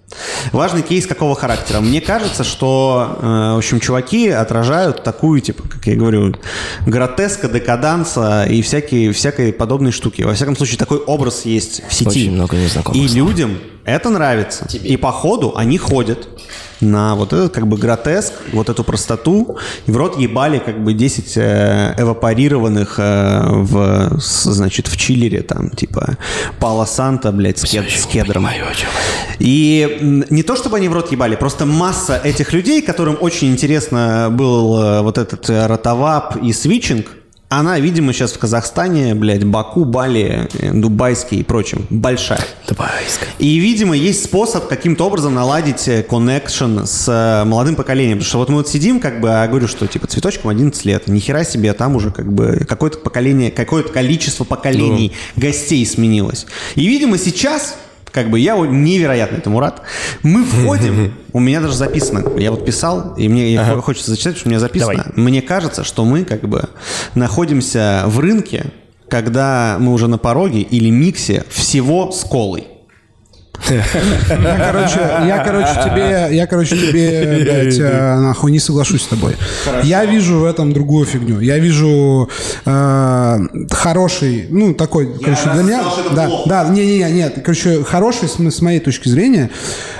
Важный кейс какого характера? Мне кажется, что, э, в общем, чуваки отражают такую, типа, как я говорю, гротеска, декаданса и всякие, всякой подобные штуки. Во всяком случае, такой образ есть в сети. Очень много незнакомых И людям это нравится. И по ходу они ходят на вот этот как бы гротеск, вот эту простоту, и в рот ебали как бы 10 э, эвапорированных э, в, значит, в чиллере там, типа Пала Санта, блядь, с, кед- с кедром. Понимаю. И не то, чтобы они в рот ебали, просто масса этих людей, которым очень интересно был э, вот этот э, ротовап и свитчинг, она, видимо, сейчас в Казахстане, блядь, Баку, Бали, э, Дубайский и прочем, большая. Дубайская. И, видимо, есть способ каким-то образом наладить э, коннекшн с э, молодым поколением. Потому что вот мы вот сидим, как бы, а говорю, что типа цветочком 11 лет. Ни хера себе, а там уже как бы какое-то поколение, какое-то количество поколений гостей сменилось. И, видимо, сейчас как бы я невероятно этому рад. Мы входим, [LAUGHS] у меня даже записано, я вот писал, и мне хо- хочется зачитать, что у меня записано. Давай. Мне кажется, что мы как бы находимся в рынке, когда мы уже на пороге или миксе всего с колой. Я, короче, я, короче, тебе, я, короче, тебе, блядь, э, нахуй не соглашусь с тобой. Я вижу в этом другую фигню. Я вижу э, хороший, ну, такой, короче, для меня... сказал, Да, да, не-не-не, нет, короче, хороший, с, с моей точки зрения,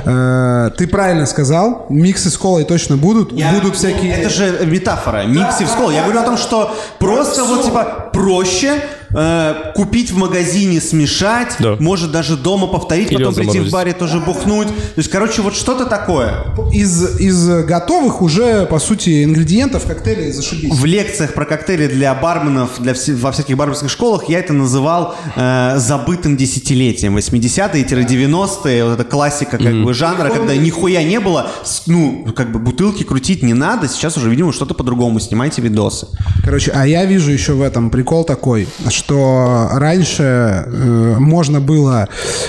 э, ты правильно сказал, миксы с колой точно будут, Я- будут всякие... Это же метафора, микс и вскол. Я говорю о том, что просто вот типа проще э, купить в магазине, смешать, Да. может даже дома повторить, Или потом прийти в баре тоже бухнуть. То есть, короче, вот что-то такое. Из, из готовых уже, по сути, ингредиентов коктейлей зашибись. В лекциях про коктейли для барменов, для вс- во всяких барменских школах я это называл э, забытым десятилетием. 80-е-90-е, вот эта классика как бы жанра, когда нихуя не было, с- ну, как бы бутылки крутить не надо, сейчас уже, видимо, что-то по-другому, снимайте видосы. Короче, а я вижу еще в этом прикол такой, что раньше э, можно было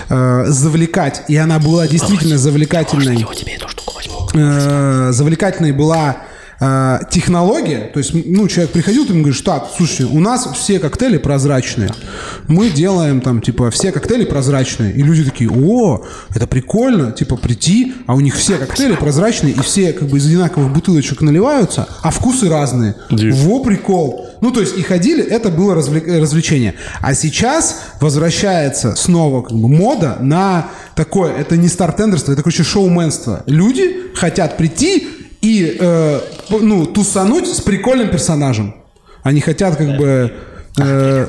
э, завлекать, и она была действительно завлекательной. Э, завлекательной была э, технология, то есть, ну, человек приходил, ты ему говоришь, так, слушай, у нас все коктейли прозрачные, мы делаем там, типа, все коктейли прозрачные, и люди такие, о, это прикольно, типа, прийти, а у них все коктейли прозрачные, и все, как бы, из одинаковых бутылочек наливаются, а вкусы разные. Во, прикол. Ну, то есть, и ходили, это было э, развлечение. А сейчас возвращается снова, как бы, мода на такое, это не стартендерство, это, короче, шоуменство. Люди хотят прийти и, э, ну, тусануть с прикольным персонажем. Они хотят, как бы... э,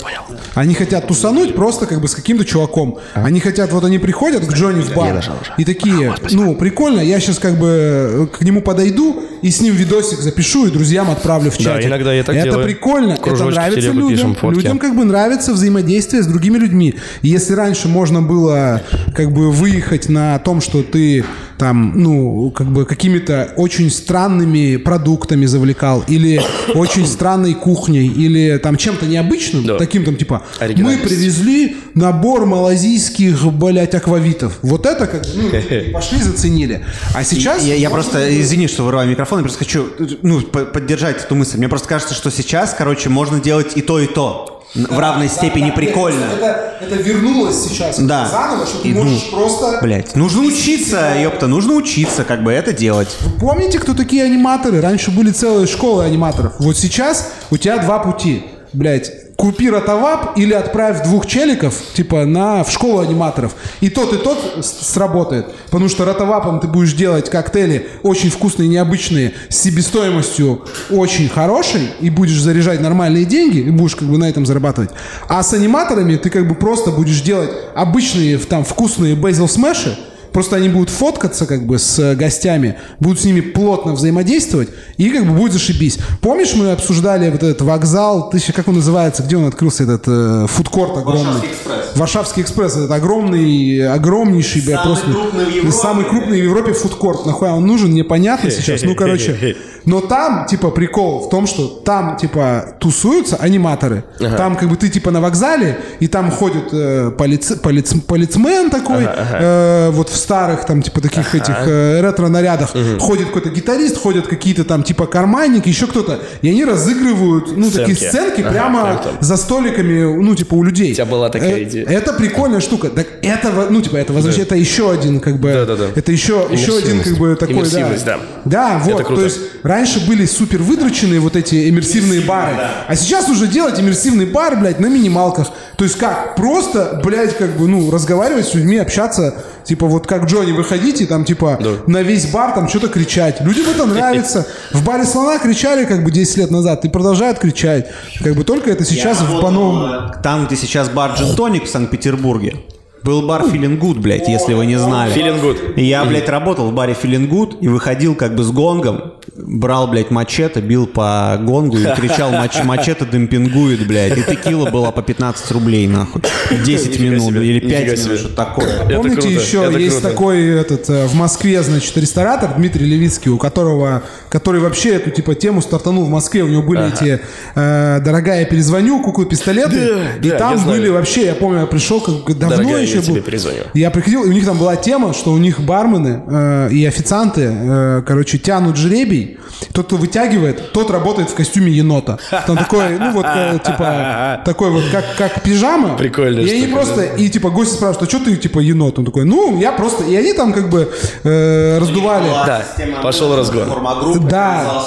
они хотят тусануть просто как бы с каким-то чуваком. Они хотят, вот они приходят к Джонни в бар и такие, ну, прикольно, я сейчас как бы э, к нему подойду и с ним видосик запишу и друзьям отправлю в Да, чатик. иногда я так Это делаю. прикольно, Кружочки это нравится пишем, людям. фотки. Людям как бы нравится взаимодействие с другими людьми. И Если раньше можно было как бы выехать на том, что ты там, ну, как бы какими-то очень странными продуктами завлекал, или [COUGHS] очень странной кухней, или там чем-то необычным, Да. таким там типа, мы привезли набор малазийских, блядь, аквавитов. Вот это как бы, ну, [LAUGHS] пошли заценили. А сейчас... Я, я просто, извини, что вырываю микрофон, я просто хочу ну, по- поддержать эту мысль. Мне просто кажется, что сейчас, короче, можно делать и то, и то. В равной степени прикольно. Это, это вернулось сейчас Да. заново, что ты И, ну, можешь просто... Блять, нужно учиться, ёпта, нужно учиться, как бы это делать. Помните, кто такие аниматоры? Раньше были целые школы аниматоров. Вот сейчас у тебя два пути. Блять, купи ротовап или отправь двух челиков, типа, на, в школу аниматоров. И тот, и тот сработает. Потому что ротовапом ты будешь делать коктейли очень вкусные, необычные, с себестоимостью очень хорошей, и будешь заряжать нормальные деньги, и будешь как бы на этом зарабатывать. А с аниматорами ты как бы просто будешь делать обычные там вкусные безил смеши, Просто они будут фоткаться как бы с э, гостями, будут с ними плотно взаимодействовать, и как бы будет зашибись. Помнишь, мы обсуждали вот этот вокзал, ты еще, как он называется, где он открылся, этот э, фудкорт огромный? Варшавский экспресс. Варшавский экспресс, этот огромный, огромнейший, Самый просто крупный в Европе. самый крупный в Европе фудкорт. Нахуя он нужен, непонятно сейчас. Ну, короче. Но там, типа, прикол в том, что там, типа, тусуются аниматоры. Там, как бы, ты, типа, на вокзале, и там ходит э, полиц- полиц- полицмен такой, э, вот в старых, там, типа, таких этих э, ретро-нарядах. Ходит какой-то гитарист, ходят какие-то там, типа, карманники, еще кто-то. И они разыгрывают, ну, такие Сценки. сценки Ага, прямо прям там. за столиками, ну, типа, у людей. У тебя была такая Э, идея. Это прикольная штука. Так это, ну, типа, это, возвращает, это еще один, как бы, Да-да-да. это еще, еще один, как бы, такой, да. Да. Да, вот, Это круто. то есть раньше были супер выдроченные вот эти иммерсивные бары, а сейчас уже делать иммерсивный бар, блядь, на минималках. То есть как? Просто, блядь, как бы, ну, разговаривать с людьми, общаться, типа, вот как Джонни, выходите, там, типа, на весь бар там что-то кричать. Людям это нравится. В баре слона кричали, как бы, 10 лет назад, и продолжают кричать. Как бы только это сейчас Я в по-новому. Там, где сейчас бар Джин Тоник в Санкт-Петербурге. Был бар Feeling Good, блядь, если вы не знали. Feeling Good. И я, блядь, работал в баре Feeling Good и выходил как бы с гонгом, брал, блядь, мачете, бил по гонгу и кричал мач- мачете демпингует, блядь. И текила была по 15 рублей, нахуй. 10 Нифига минут себе, или нифига 5 минут, что-то такое. Помните круто, еще это есть круто. такой этот э, в Москве, значит, ресторатор Дмитрий Левицкий, у которого, который вообще эту типа тему стартанул в Москве. У него были эти э, дорогая перезвоню, куклы пистолеты, Да, и да, там были вообще, я помню, я пришел как давно Дорогая, еще я был. тебе перезвоню. Я приходил, и у них там была тема, что у них бармены э, и официанты, э, короче, тянут жребий. Тот, кто вытягивает, тот работает в костюме енота. Там такой, ну вот, э, типа, такой вот, как, как пижама. Прикольная И они просто, и типа гости спрашивают, а что ты, типа, енот? Он такой, ну, я просто, и они там как бы э, раздували. Да, пошел. Форма-группа, Да.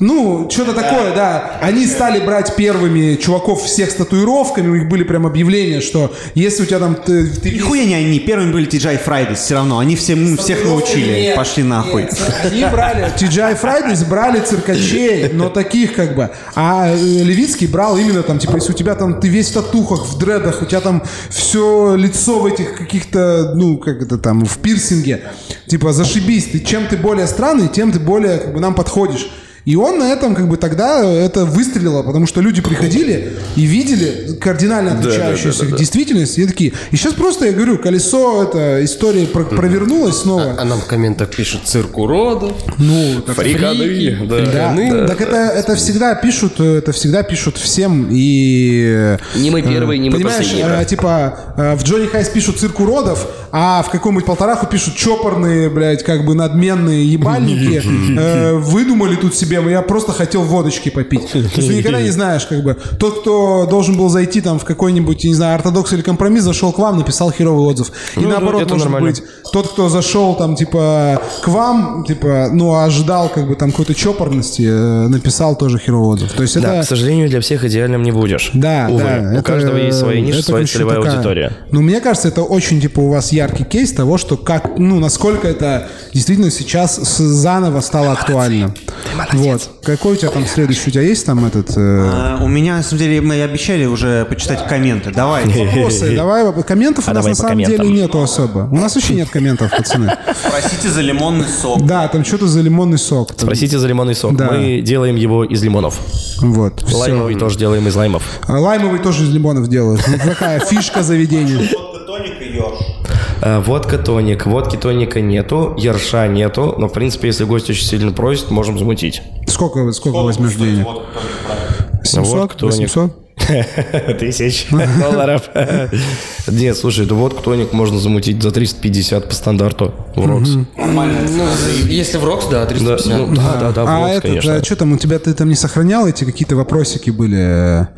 Ну, что-то такое, да. Они стали брать первыми чуваков всех с татуировками, у них были прям объявления, что если у тебя там... Ты, ты Нихуя не они, первыми были TGI Fridays, все равно. Они все, м, всех научили. Нет, Пошли нахуй. нет. [LAUGHS] Они брали, TGI Fridays брали циркачей, но таких как бы. А э, Левицкий брал именно там, типа, если у тебя там, ты весь в татухах, в дредах, у тебя там все лицо в этих каких-то, ну, как это там, в пирсинге. Типа, зашибись, ты чем ты более странный, тем ты более, как бы, нам подходишь. И он на этом как бы тогда это выстрелило, потому что люди приходили и видели кардинально отличающуюся да, да, да. действительность. И такие. И сейчас просто я говорю, колесо эта история про- провернулась снова. А нам в комментах пишут цирк уродов. Ну, так, Фриканы. да, Да. так это, это всегда пишут, э, это всегда пишут всем и... Не мы первые, не мы Понимаешь, последние. э, брат. типа э, в Джонни Хайс пишут цирк уродов, а в каком-нибудь полтораху пишут чопорные, блядь, как бы надменные ебальники. [LAUGHS] э, Выдумали тут себе, я просто хотел водочки попить. То есть ты никогда не знаешь, как бы, тот, кто должен был зайти там в какой-нибудь, не знаю, ортодокс или компромисс, зашел к вам, написал херовый отзыв. И Ну, наоборот, может нормально. быть, тот, кто зашел там, типа, к вам, типа, ну, ожидал, как бы, там, какой-то чопорности, э, написал тоже херовый отзыв. То есть Да, это... к сожалению, для всех идеальным не будешь. Да, Увы, да. у это- каждого есть своя ниша, это, своя целевая такая- аудитория. Ну, мне кажется, это очень, типа, у вас яркий кейс того, что как, ну, насколько это действительно сейчас заново стало актуально. Вот. Какой у тебя там следующий? У тебя есть там этот... э, А, У меня, на самом деле, мы обещали уже почитать комменты. Давай. Вопросы, [LAUGHS] давай, комментов у А нас давай на самом деле нету особо. У нас вообще нет комментов, пацаны. Спросите за лимонный сок. Да, там что-то за лимонный сок. Там, Спросите за лимонный сок. Да. Мы делаем его из лимонов. Вот. Лаймовый тоже делаем из лаймов. А Лаймовый тоже из лимонов делают. Ну, Такая фишка заведения. Водка, тоник и ёж. А, водка тоник. Водки тоника нету, ерша нету. Но, в принципе, если гость очень сильно просит, можем замутить. Сколько, сколько возьмешь денег? Водка, тоник, правильно. 700? водка, тоник. 800? [LAUGHS] Тысяч долларов. [LAUGHS] Нет, слушай, эту водку тоник можно замутить за 350 по стандарту в rocks. Ну, если в rocks, да, Да, 350. ну, да, да, да, в А rocks, это, конечно. что там, у тебя ты там не сохранял эти какие-то вопросики были?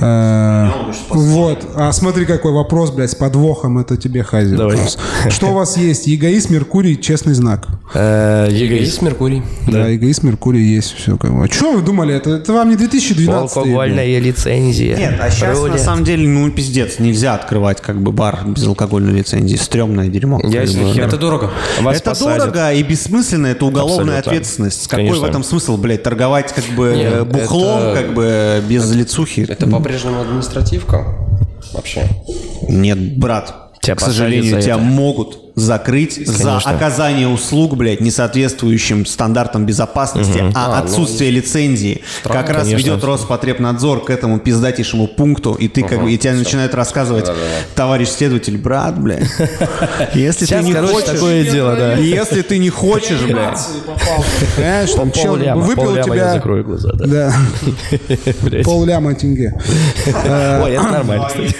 Э, Вот. А смотри, какой вопрос, блядь, с подвохом. Это тебе, Хайзи. Давай. Что у вас есть? ЕГАИС, Меркурий, честный знак. Э, ЕГЭ. Есть Меркурий. Да, ЕГАИС, Меркурий есть. Все. А что вы думали? Это, это вам не 2012 Алкогольная лицензия. Нет, а сейчас на самом деле, ну, пиздец, нельзя открывать как бы бар без алкогольной лицензии. Стрёмное дерьмо. Это дорого. Вас это посадят. дорого и бессмысленно, это уголовная Абсолютно. ответственность. Какой Конечно. в этом смысл, блядь, торговать как бы Нет, бухлом, это- как бы без лицухи? Это по-прежнему административка. Вообще. Нет, брат, Тебя к сожалению, тебя это. могут закрыть за оказание услуг, блядь, не соответствующим стандартам безопасности, а, А, ну, отсутствие лицензии. как раз конечно. ведет Роспотребнадзор к этому пиздатейшему пункту, и ты как бы, и тебя начинают рассказывать, товарищ следователь, брат, блядь, [LAUGHS] если ты не хочешь, такое дело, да. если ты не хочешь, блядь, Понимаешь, там чел выпил тебя... закрою глаза, да. Да, [LAUGHS] Блядь. полляма тенге. [LAUGHS] Ой, это нормально, кстати.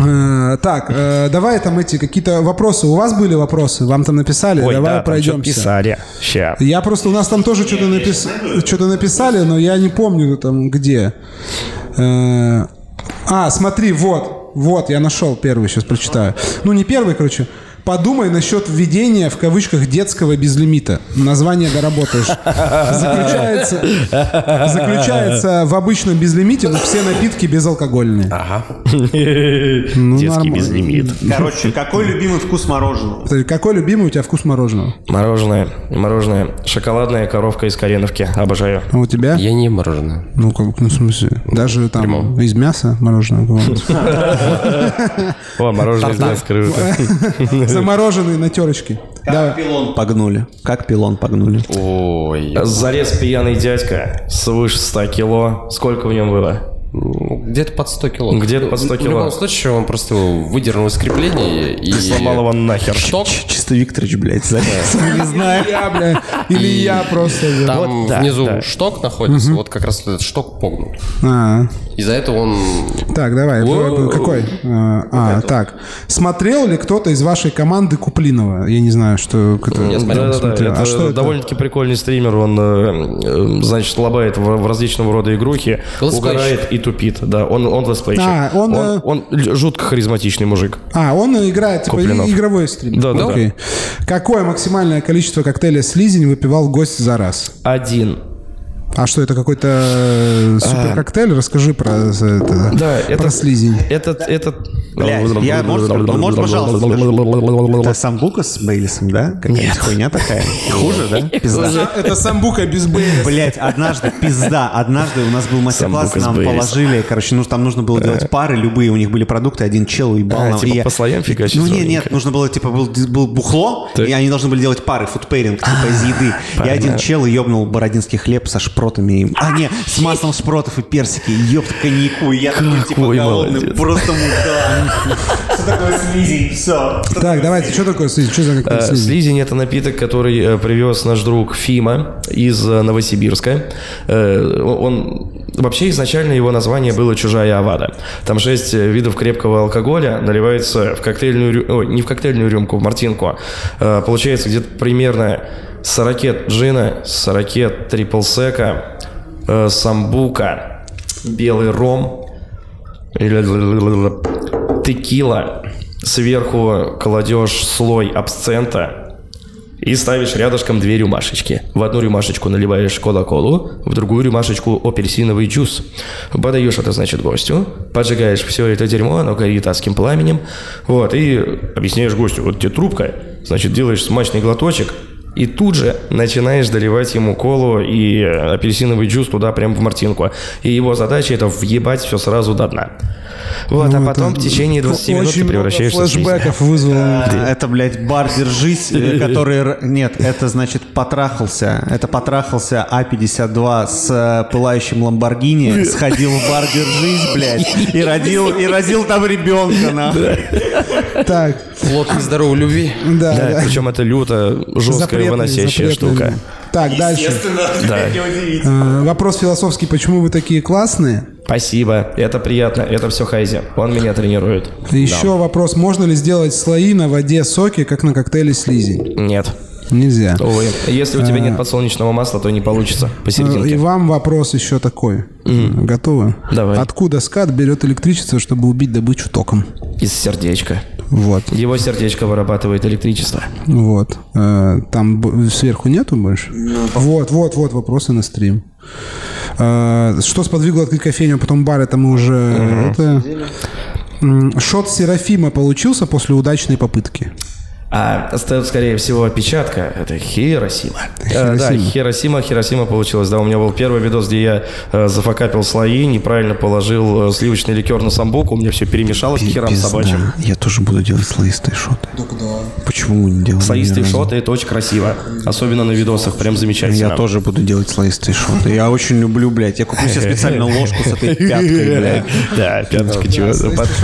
Э, Так, э, давай там эти какие-то вопросы. У вас были вопросы? Вам там написали? Ой, Давай да, пройдемся. писали. Ща. Я просто, у нас там тоже что-то напис... что написали, но я не помню там где. Э, А, смотри, вот, вот, я нашел первый, сейчас прочитаю. Ну, не первый, короче. Подумай насчет введения в кавычках детского безлимита. Название доработаешь. Заключается, заключается в обычном безлимите, но все напитки безалкогольные. Ага. Ну, Детский безлимит. короче, какой любимый вкус мороженого? Какой любимый у тебя вкус мороженого? Мороженое, мороженое. Шоколадная коровка из Кореновки. Обожаю. А у тебя? Я не мороженое. Ну, как, ну, в смысле, даже там Прямом. из мяса мороженое. [LAUGHS] О, мороженое из мяса [LAUGHS] круто. Замороженные на терочке. Как пилон погнули? Как пилон погнули? Ой. Зарез пьяный дядька свыше 100 кило. Сколько в нем было? Где-то под 100 кило. Где-то под 100 В кило. любом случае, он просто его выдернул из крепления и... И сломал его нахер. Шток. Чисто Викторович, блядь, залез. Не знаю. Я, бля, или я просто. Там внизу шток находится, вот как раз этот шток погнут. А, Из-за этого он... Так, давай, какой? А, а, так. Смотрел ли кто-то из вашей команды Куплинова? Я не знаю, что... Я смотрел. А что довольно-таки прикольный стример. Он, э, э, значит, лабает в, в различного рода игрухи, угорает и тупит. Да, он, он летсплейщик. А, он, э, он, он жутко харизматичный мужик. А, он играет, типа, Куплинов. игровой стрим. Да, да, да. Окей. Какое максимальное количество коктейля «Слизень» выпивал гость за раз? Один. А что, это какой-то э, супер коктейль? Расскажи про это, Да, про это... слизень. Этот, этот... Блядь, я, может, ну, может, пожалуйста. Это самбука с Бейлисом, да? Какая-то хуйня такая. Хуже, да? Пизда. Это самбука без бейли. Блять, однажды, пизда, однажды у нас был мастер-класс, нам положили, короче, ну там нужно было делать пары, любые, у них были продукты, один чел уебал А, нам. типа я- по слоям фигачить Ну нет, нет, нужно было, типа, был, был бухло, и они должны были делать пары, фудпейринг, типа, из еды. И один чел ебнул бородинский хлеб со шпротами. и- А, не, с маслом шпротов и персики, ёпт, коньяку. И я такой, типа, Какой голодный, молодец. просто мудак. Что такое слизень? Все. Так, давайте, что такое слизень? Что за коктейль Э, слизень? Слизень – это напиток, который э, привез наш друг Фима из э, Новосибирска. Он Вообще изначально его название было «Чужая Авада». Там шесть видов крепкого алкоголя наливается в коктейльную... Ой, не в коктейльную рюмку, в мартинку. Получается где-то примерно 40 джина, 40 трипл сека, э, самбука, белый ром, текила, сверху кладешь слой абсцента и ставишь рядышком две рюмашечки. В одну рюмашечку наливаешь кола-колу, в другую рюмашечку апельсиновый джус. Подаешь это, значит, гостю, поджигаешь все это дерьмо, оно горит адским пламенем, вот, и объясняешь гостю, вот тебе трубка, значит, делаешь смачный глоточек, и тут же начинаешь доливать ему колу и э, апельсиновый джус туда прям в мартинку. И его задача это въебать все сразу до дна. Вот, а Ну, потом это в течение 20 минут очень ты много превращаешься в слизня. флешбеков вызвало. Это, блядь, бар «Держись», э, [LAUGHS] который... Нет, это, значит, потрахался. Это потрахался А-52 с э, пылающим Ламборгини, сходил в бар «Держись», блядь, и родил, и родил там ребенка, нахуй. Так, Плод нездоровой любви. да, Да, да. причем это люто жесткая Выносящая штука. Так, дальше. [LAUGHS] Да. Э, Вопрос философский. Почему вы такие классные? Спасибо, это приятно, это все Хайзи. Он меня тренирует. Еще вопрос. Можно ли сделать слои на воде соки, как на коктейле слизень? Нет, Нельзя. увы. Если у тебя нет подсолнечного масла, то не получится Э, И посерединке. вам вопрос еще такой. Готовы? Давай. Откуда скат берет электричество, чтобы убить добычу током? Из сердечка. Вот. Его сердечко вырабатывает электричество. Вот. Э, Там сверху нету больше? Вот, вот, вот вопросы на стрим. Э, Что сподвигло открыть кофейню, а потом бар, это мы уже... это- М, Шот Серафима получился после удачной попытки? А это, скорее всего, опечатка. Это Хиросима. [LAUGHS] Э, да, Хиросима. Хиросима, Хиросима получилось. Да, у меня был первый видос, где я э, зафакапил слои, неправильно положил э, сливочный ликер на самбуку, у меня все перемешалось к херам собачьим. Я тоже буду делать слоистые шоты. Почему мы не делаем? Слоистые шоты, это очень красиво. Особенно на видосах, прям замечательно. Я тоже буду делать слоистые шоты. Я очень люблю, блядь. Я куплю себе специально ложку с этой пяткой, блядь. [LAUGHS] Да, пяточка чего.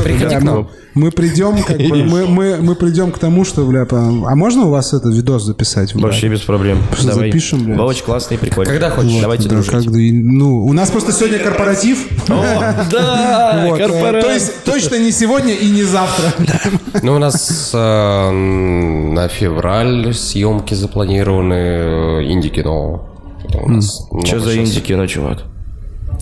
Приходи Да, к нам. Мы, придем, как бы, мы, мы, мы придем к тому, что, бля, по- а можно у вас этот видос записать? бля? Вообще без проблем. Что, Давай. запишем? Был очень классный и прикольный. Когда хочешь. Давайте Да, дружить. как ну, у нас просто сегодня корпоратив. [LAUGHS] Да, Вот, э, корпорат. То есть точно не сегодня и не завтра. [LAUGHS] Ну, у нас э, на февраль съемки запланированы э, инди-кино. Это у нас Что за инди-кино, чувак?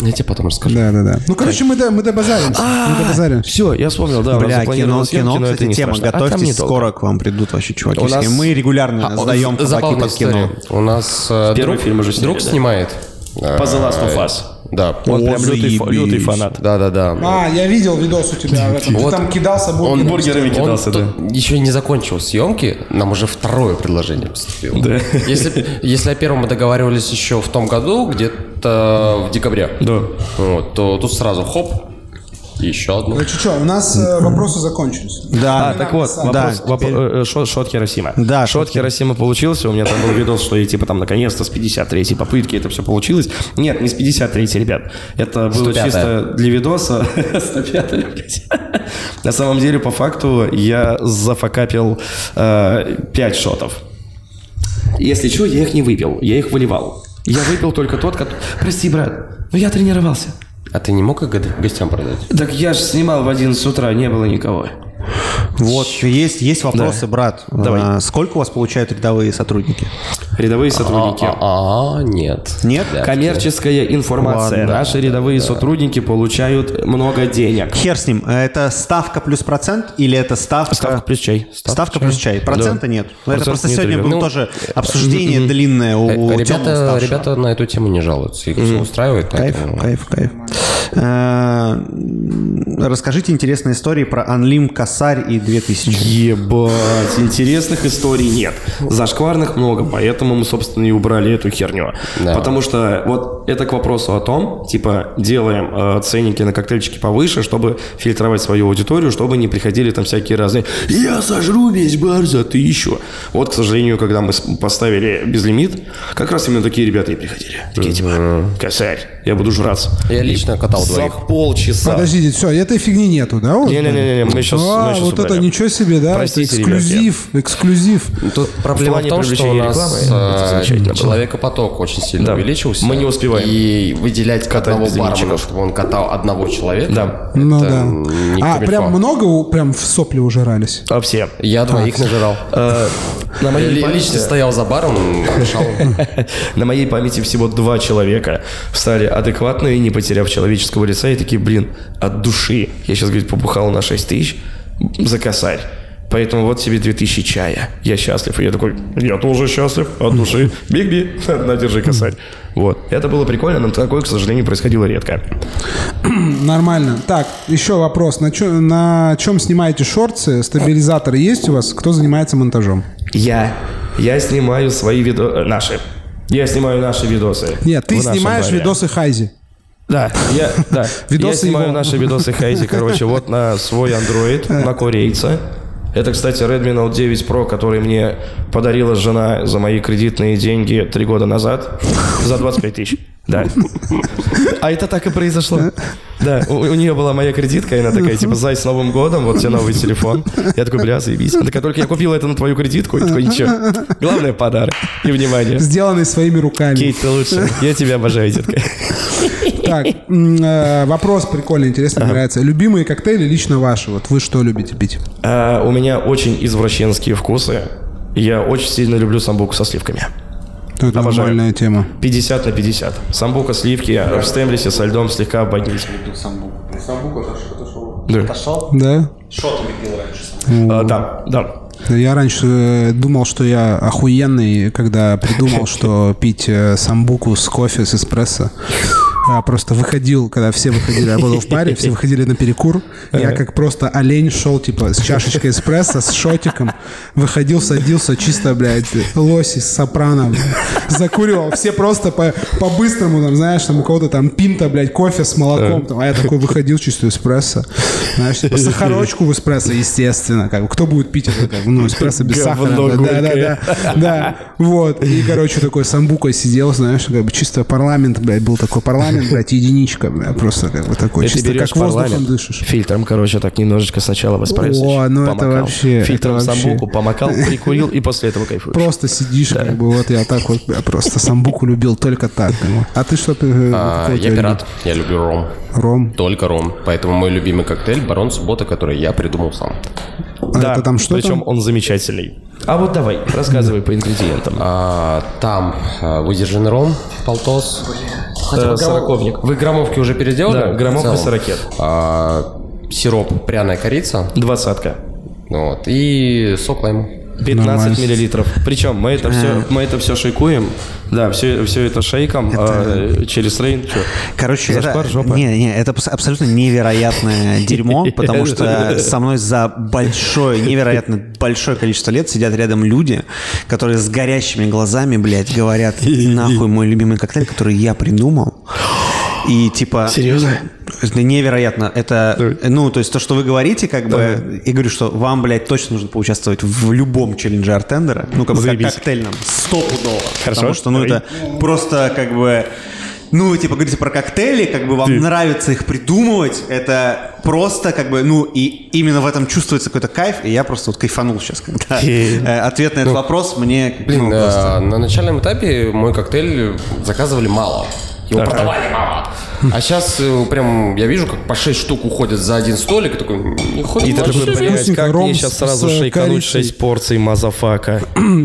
Я тебе потом расскажу. Да, да, да. Ну, короче, мы, до- мы добазаримся. Мы добазаримся. Все, я вспомнил, да. Бля, кино, кино, кстати, тема. А Готовьтесь, скоро к вам придут вообще чуваки. У нас- Мы регулярно А, сдаем кабаки забавная под кино. У нас э, Первый фильм уже друг да. снимает. По The Last of Us. Да. Он О, прям лютый, фа- лютый фанат. Да, да, да. А, я видел видос у тебя в этом. Ты Вот. там кидался Он бургерами Он кидался, да. тут еще не закончил съемки, нам уже второе предложение поступило. Да. Если, если о первом мы договаривались еще в том году, где-то в декабре, Да. вот, то тут сразу хоп, еще одно. Значит, что, у нас э, вопросы закончились. Да, А, так вот, Да, вопрос, воп- э, э, шот, шот Хиросима. Да, шот шот Хиросима получился. У меня там был видос, что я типа там наконец-то с 53-й попытки это все получилось. Нет, не с 53-й, ребят. Это было 105-я. чисто для видоса. [LAUGHS] 105-я, блядь. На самом деле, по факту, я зафакапил 5 шотов. Если что, я их не выпил, я их выливал. Я выпил только тот, который... Прости, брат, но я тренировался. А ты не мог их го- гостям продать? Так я же снимал в 11 утра, не было никого. Вот, есть, есть вопросы, брат. Давай. А, Сколько у вас получают рядовые сотрудники? Рядовые сотрудники. А, а, нет. Нет? Коммерческая информация. Ладно. Наши рядовые сотрудники получают много денег. Хер с ним. А Это ставка плюс процент или это ставка... Ставка плюс чай. Ставка плюс чай. Процента нет. Ну, Это Процент просто нет, сегодня ребят. было Ну, тоже обсуждение длинное у, Э, Ребята, ребята на эту тему не жалуются, их все устраивает. Кайф, поэтому- кайф, кайф. Э, Расскажите интересные истории про Анлим, Косарь и 2000. Ебать, интересных историй нет. Зашкварных много, поэтому мы, собственно, и убрали эту херню. Да. Потому что вот это к вопросу о том, типа, делаем э, ценники на коктейльчики повыше, чтобы фильтровать свою аудиторию, чтобы не приходили там всякие разные «Я сожру весь бар за тысячу». Вот, к сожалению, когда мы поставили безлимит, как раз именно такие ребята и приходили. Такие типа «Косарь, я буду жраться». Я лично катал За двоих. полчаса. Подождите, все, этой фигни нету, да? Не-не-не, мы сейчас А, вот это ничего себе, да? Простите, это эксклюзив, эксклюзив. Тут проблема в, том, что у привлечения нас рекламы это э, замечательно было. человекопоток очень сильно Да. увеличился. Мы не успеваем И выделять катать одного бармена, чтобы он катал одного человека, Да. это Ну да. не А, прям много у- прям в сопли ужирались? А все. Я двоих нажирал. Э, На Я моей, памяти, лично стоял за баром, [LAUGHS] на моей памяти всего два человека стали адекватные, не потеряв человеческого лица, и такие, блин, от души. Я сейчас, говорит, побухал на 6 тысяч за косарь. Поэтому вот тебе 2000 чая. Я счастлив. И я такой, я тоже счастлив от души. Биг-би, [LAUGHS] на, держи косарь. Вот. Это было прикольно, но такое, к сожалению, происходило редко. [CLEARS THROAT] Нормально. Так, еще вопрос. На, чё- на чем снимаете шорты? Стабилизаторы есть у вас? Кто занимается монтажом? Я, я снимаю свои видосы, наши. Я снимаю наши видосы. Нет, ты снимаешь баре. видосы Хайзи. Да, я, да. [LAUGHS] Видосы я снимаю его. наши видосы Хайзи, короче, вот на свой Android, на [LAUGHS] корейца. Это, кстати, Redmi Note 9 Pro, который мне подарила жена за мои кредитные деньги три года назад за 25 тысяч. Да. А это так и произошло. Да, у, у нее была моя кредитка, и она такая, типа, зай, с Новым годом, вот тебе новый телефон. Я такой, бля, заебись. Она такая, только я купила это на твою кредитку. Я такой, ничего. Главное, подарок и внимание. Сделанный своими руками. Кейт, ты лучше. Я тебя обожаю, детка. Так, [LAUGHS] э, вопрос прикольный, интересный, мне нравится. Любимые коктейли лично ваши. Вот вы что любите пить? А, у меня очень извращенские вкусы. Я очень сильно люблю самбуку со сливками. Ну, Это Обожаю. нормальная тема. 50 на 50. Самбука, сливки, в стемлесе со льдом слегка ободнить. Да. Да? А, да, да. Да, Я раньше э, думал, что я охуенный, когда придумал, что пить э, самбуку с кофе, с эспрессо. а, просто выходил, когда все выходили, я был в баре, все выходили на перекур. Я как просто олень шел, типа, с чашечкой эспрессо, с шотиком. Выходил, садился, чисто, блядь, лоси с сопрано. Закуривал. Все просто по- по-быстрому, там, знаешь, там у кого-то там пинта, блядь, кофе с молоком. Там, а я такой выходил, чистую эспрессо. Знаешь, типа, сахарочку в эспрессо, естественно. Как бы, кто будет пить это, как бы, ну, эспрессо без сахара. Да, да, да, да. Вот. И, короче, такой самбукой сидел, знаешь, как бы чисто парламент, блядь, был такой парламент, блядь, единичка, блядь, просто как бы такой, чисто берешь как воздухом парламент, дышишь. фильтром, короче, так немножечко сначала в эспрессо. О, ну это вообще, Фильтром самбуку помакал, прикурил и после этого кайфуешь. Просто сидишь, как бы, вот я так вот, просто самбуку любил только так. А ты что, ты, э, А, я пират, я люблю ром. Ром. Только ром. Поэтому мой любимый коктейль Барон Суббота, который я придумал сам. А Да, это там что причем там? Он замечательный. А вот давай, рассказывай по ингредиентам. А, там а, выдержанный ром, полтос. Э, Сороковник. Вы граммовки уже переделали? Да, граммовка сорокет. А, сироп, пряная корица. Двадцатка. Вот, и сок лайма. 15 Нормально. миллилитров. Причем мы это все, мы это все шейкуем. Да, все, все это шейком а, через рейн. Короче, Зашквар, это, жопа. не, не, это абс- абсолютно невероятное [LAUGHS] дерьмо, потому что со мной за большое, невероятно большое количество лет сидят рядом люди, которые с горящими глазами, блядь, говорят, [LAUGHS] нахуй мой любимый коктейль, который я придумал. И типа... Серьезно? Это невероятно. Это, ну, то есть то, что вы говорите, как бы, я говорю, что вам, блядь, точно нужно поучаствовать в любом челлендже артендера, ну, как бы, как коктейльном, стопудово. Хорошо. Потому что, ну, это просто, как бы, ну, вы, типа, говорите про коктейли, как бы вам нравится их придумывать, это просто, как бы, ну, и именно в этом чувствуется какой-то кайф, и я просто вот кайфанул сейчас, когда э, ответ на этот вопрос мне, Блин, ну, просто- а, на начальном этапе мой коктейль заказывали мало. Его продавали мало. А сейчас прям я вижу, как по 6 штук уходят за один столик. И такой, не ходит [CLEARS THROAT] И ты такой, блядь, как мне сейчас сразу шейкануть корицей. 6 порций motherfucker.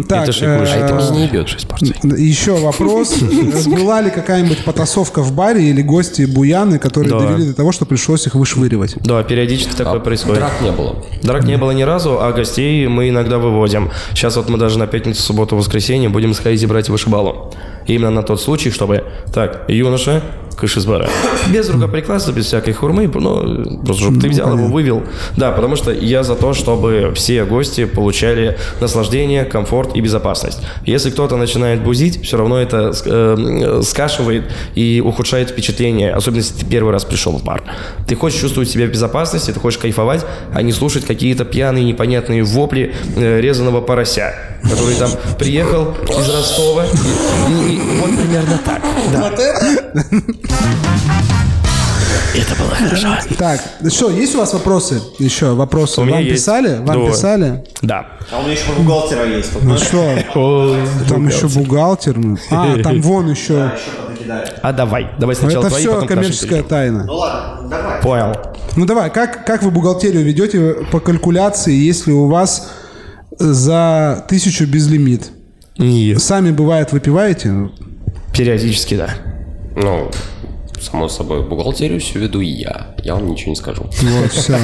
Так, И э, А это не ебет 6 порций. Еще вопрос. [LAUGHS] Была ли какая-нибудь потасовка в баре или гости буяны, которые довели до того, что пришлось их вышвыривать? Да, периодически такое происходит. Драк не было. Драк не было ни разу, а гостей мы иногда выводим. Сейчас вот мы даже на пятницу, субботу, воскресенье будем с Хайзи брать вышибалу. Именно на тот случай, чтобы... Так, юноша, кыш из бара. Без рукоприкладства, без всякой хурмы, ну, просто чтобы ты взял его, вывел. Да, потому что я за то, чтобы все гости получали наслаждение, комфорт и безопасность. Если кто-то начинает бузить, все равно это э, скашивает и ухудшает впечатление, особенно если ты первый раз пришел в бар. Ты хочешь чувствовать себя в безопасности, ты хочешь кайфовать, а не слушать какие-то пьяные непонятные вопли э, резаного порося, который там приехал из Ростова. И, и- и вот примерно так. Да. Это было хорошо. Так, что, есть у вас вопросы? Еще вопросы? У меня Вам есть. писали? Вам Да. писали? Да. А у меня еще бухгалтера есть. вот, Ну знаешь, что? [LAUGHS] Там еще бухгалтер. ну. А, там вон еще. А давай, давай сначала Это твои, все потом к нашим коммерческая перейдем. тайна. Ну ладно, давай. Понял. Ну давай, как, как вы бухгалтерию ведете по калькуляции, если у вас за тысячу безлимит? Нет. Сами, бывает, выпиваете? Периодически, да. Ну, само собой, бухгалтерию всю веду я. Я вам ничего не скажу. Вот, все.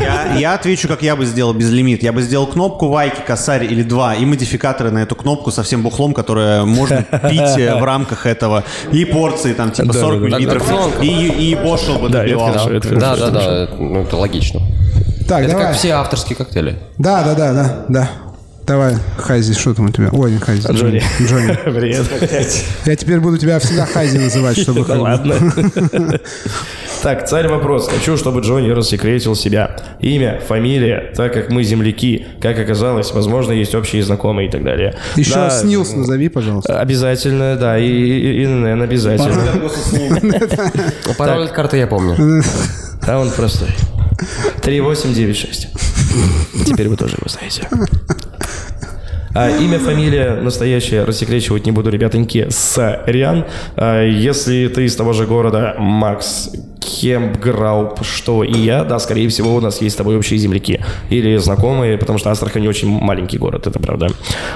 Я, я отвечу, как я бы сделал безлимит. Я бы сделал кнопку вайки, косарь или два и модификаторы на эту кнопку со всем бухлом, которое можно пить э, в рамках этого. И порции там типа Да, 40 да, да. миллилитров. И, бошел бы добивал. Да, да, да, это, ну, это логично. Так, Это давай. как все авторские коктейли. Да, да, да, да, да. Давай, Хайзи, что там у тебя? Ой, не Хайзи. Джонни. Джонни. [LAUGHS] Привет. Я теперь буду тебя всегда Хайзи называть, чтобы... Да ладно. [LAUGHS] Так, царь вопрос. Хочу, чтобы Джонни рассекретил себя. Имя, фамилия, так как мы земляки. Как оказалось, возможно, есть общие знакомые и так далее. Еще Да, снилс назови, пожалуйста. Обязательно, да, и, и, и ННН обязательно. [LAUGHS] Пароль от карты я помню. А он простой. 3896. Теперь вы тоже его знаете. А, имя, фамилия настоящее рассекречивать не буду, ребятоньки. Сорян. А, если ты из того же города, Макс Кемпграуп, что и я, да, скорее всего, у нас есть с тобой общие земляки. Или знакомые, потому что Астрахань очень маленький город, это правда.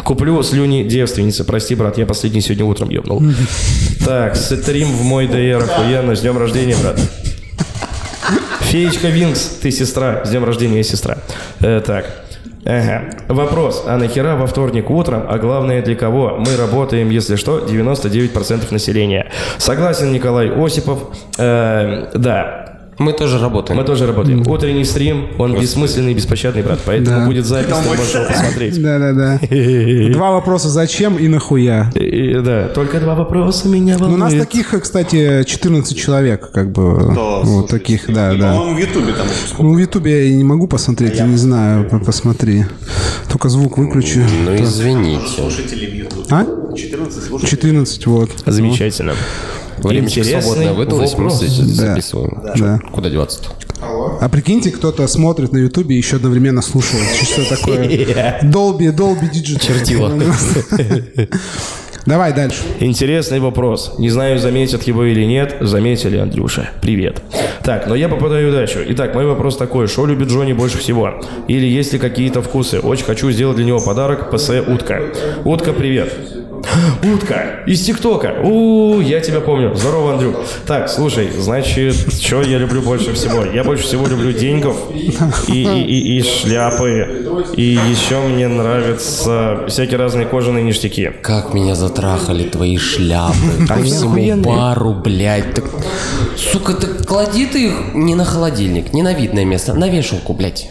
Куплю слюни девственницы. Прости, брат, я последний сегодня утром ебнул. Так, стрим в мой ДР, охуенно, с днем рождения, брат. Феечка Винкс, ты сестра. С днем рождения, сестра. Э, так. Ага. Вопрос. А нахера во вторник утром, а главное для кого? Мы работаем, если что, 99% населения. Согласен, Николай Осипов. Э, да, Мы тоже работаем. мы тоже работаем. Утренний стрим, он бессмысленный и беспощадный, брат. Поэтому Да. будет запись, ты можешь его посмотреть. [LAUGHS] Да-да-да. [LAUGHS] Два вопроса зачем и нахуя. И, да, только два вопроса меня Ну, у нас волнуют. таких, кстати, 14 человек, как бы, вот таких, да, да. По-моему, в Ютубе там. Ну, в Ютубе я не могу посмотреть, я не знаю, по- посмотри. Только звук выключу. Ну, извините. Слушатели в Ютубе. А? 14 слушателей. 14, вот. Замечательно. Времечко Интересный свободное выдалось, мы здесь Да. записываем. Да. Куда деваться-то? А прикиньте, кто-то смотрит на Ютубе и еще одновременно слушает. Что такое? [LAUGHS] Dolby, Dolby Digital. Чертила. [LAUGHS] Давай дальше. Интересный вопрос. Не знаю, заметят его или нет. Заметили, Андрюша. Привет. Так, но я попадаю дальше. Итак, мой вопрос такой. Что любит Джонни больше всего? Или есть ли какие-то вкусы? Очень хочу сделать для него подарок ПС Утка. Утка, привет. Утка из ТикТока. У, я тебя помню. Здорово, Андрюк. Так, слушай, значит, что я люблю больше всего? Я больше всего люблю деньгов и, и, и, и шляпы. И еще мне нравятся всякие разные кожаные ништяки. Как меня затрахали твои шляпы [LAUGHS] по всему бару, блядь. Так, сука, ты клади ты их не на холодильник, не на видное место, на вешалку, блядь.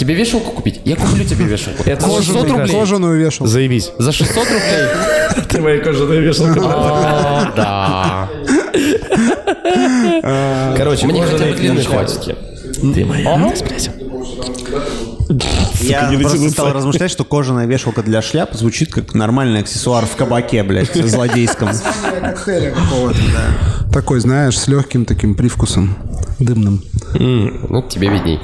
Тебе вешалку купить? Я куплю тебе вешалку. Это За 600 прекрасно. рублей. Кожаную вешал. Заебись. За 600 рублей? Ты моя кожаная вешалка. Да. Короче, Мне хотя бы длинных хватит. Ты моя. Я просто стал размышлять, что кожаная вешалка для шляп звучит как нормальный аксессуар в кабаке, блядь, злодейском. Такой, знаешь, с легким таким привкусом дымным. Ну, тебе видней.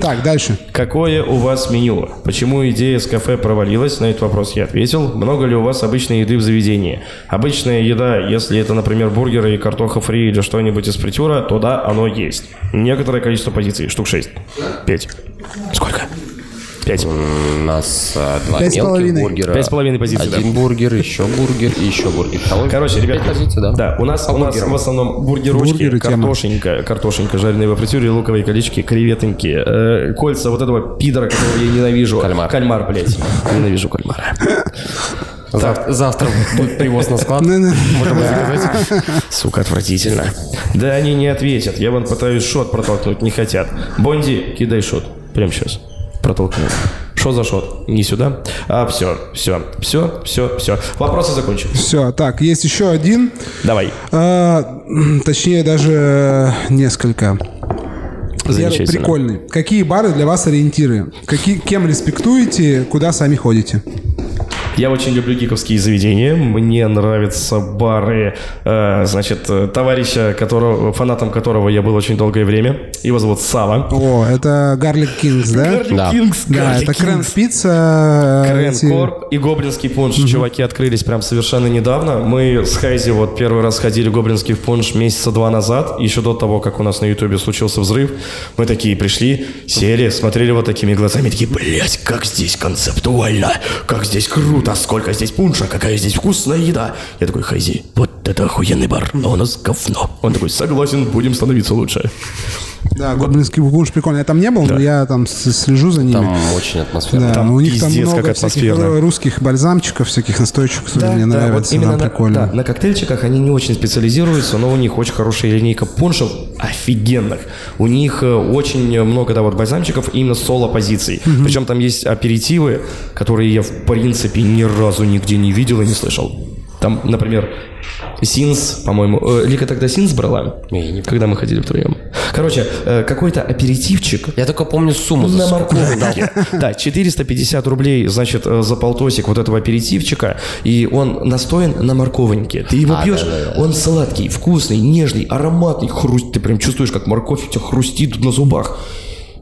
Так, дальше. Какое у вас меню? Почему идея с кафе провалилась? На этот вопрос я ответил. Много ли у вас обычной еды в заведении? Обычная еда, если это, например, бургеры и картоха фри или что-нибудь из фритюра, то да, оно есть. Некоторое количество позиций, штук 6. 5. Сколько? 5. У нас а, два Пять с мелких половиной. бургера. Пять с половиной позиций, Один бургер, еще бургер и еще бургер. Того Короче, ребят, пять позиций, да. да, у нас, у нас в основном бургерочки, Бургеры тема. картошенька, картошенька, жареные во фритюре, луковые колечки, креветоньки, э, кольца вот этого пидора, которого я ненавижу. Кальмар. Кальмар, блядь. Ненавижу кальмара. Зав- Завтра будет привоз на склад. Не-не. Можем заказать. Сука, отвратительно. Да они не ответят. Я вон пытаюсь шот протолкнуть, не хотят. Бонди, кидай шот. Прямо сейчас. Протолкну. Что за шот? Не сюда. А, все, все, все, все, все. Вопросы закончены. Все, так, есть еще один. Давай. А, [CLEARS THROAT] точнее, даже несколько. Замечательно. прикольный. Какие бары для вас ориентиры? Какие, кем респектуете, куда сами ходите? Я очень люблю гиковские заведения. Мне нравятся бары, э, значит, э, товарища, которого, фанатом которого я был очень долгое время. Его зовут Сава. О, это Гарлик Кингс, да? Гарли Да. Кингс, Да, это Крэн Кингс. Пицца. эти- Корп и Гоблинский пунш. Чуваки открылись прям совершенно недавно. Мы с Хайзи вот первый раз ходили в Гоблинский пунш месяца два назад, еще до того, как у нас на Ютубе случился взрыв. Мы такие пришли, сели, смотрели вот такими глазами, такие, блять, как здесь концептуально, как здесь круто, сколько здесь пунша, какая здесь вкусная еда. Я такой, Хайзи, вот это охуенный бар, а у нас говно. Он такой, согласен, будем становиться лучше. Да, Гоблинский пунш прикольный. Я там не был, но я там слежу за ними. Там очень атмосферно. да, там у них там пиздец, много как всяких атмосферно. русских бальзамчиков, всяких настойчиков, которые мне вот нравятся. именно да, на, прикольно. да, на коктейльчиках они не очень специализируются, но у них очень хорошая линейка пуншев офигенных. У них э, очень много да, вот бальзамчиков именно соло-позиций. Причем там есть аперитивы, которые я в принципе ни разу нигде не видел и не слышал. Там, например, Синс, по-моему. э, Лика тогда Синс брала, Я не когда мы ходили втроем. Короче, э, какой-то аперитивчик Я только помню сумму за на морковнике. [LAUGHS] Да, 450 рублей, значит, э, за полтосик вот этого аперитивчика, и он настоен на морковнике. Ты его А, пьешь, он сладкий, вкусный, нежный, ароматный, хруст. Ты прям чувствуешь, как морковь у тебя хрустит на зубах.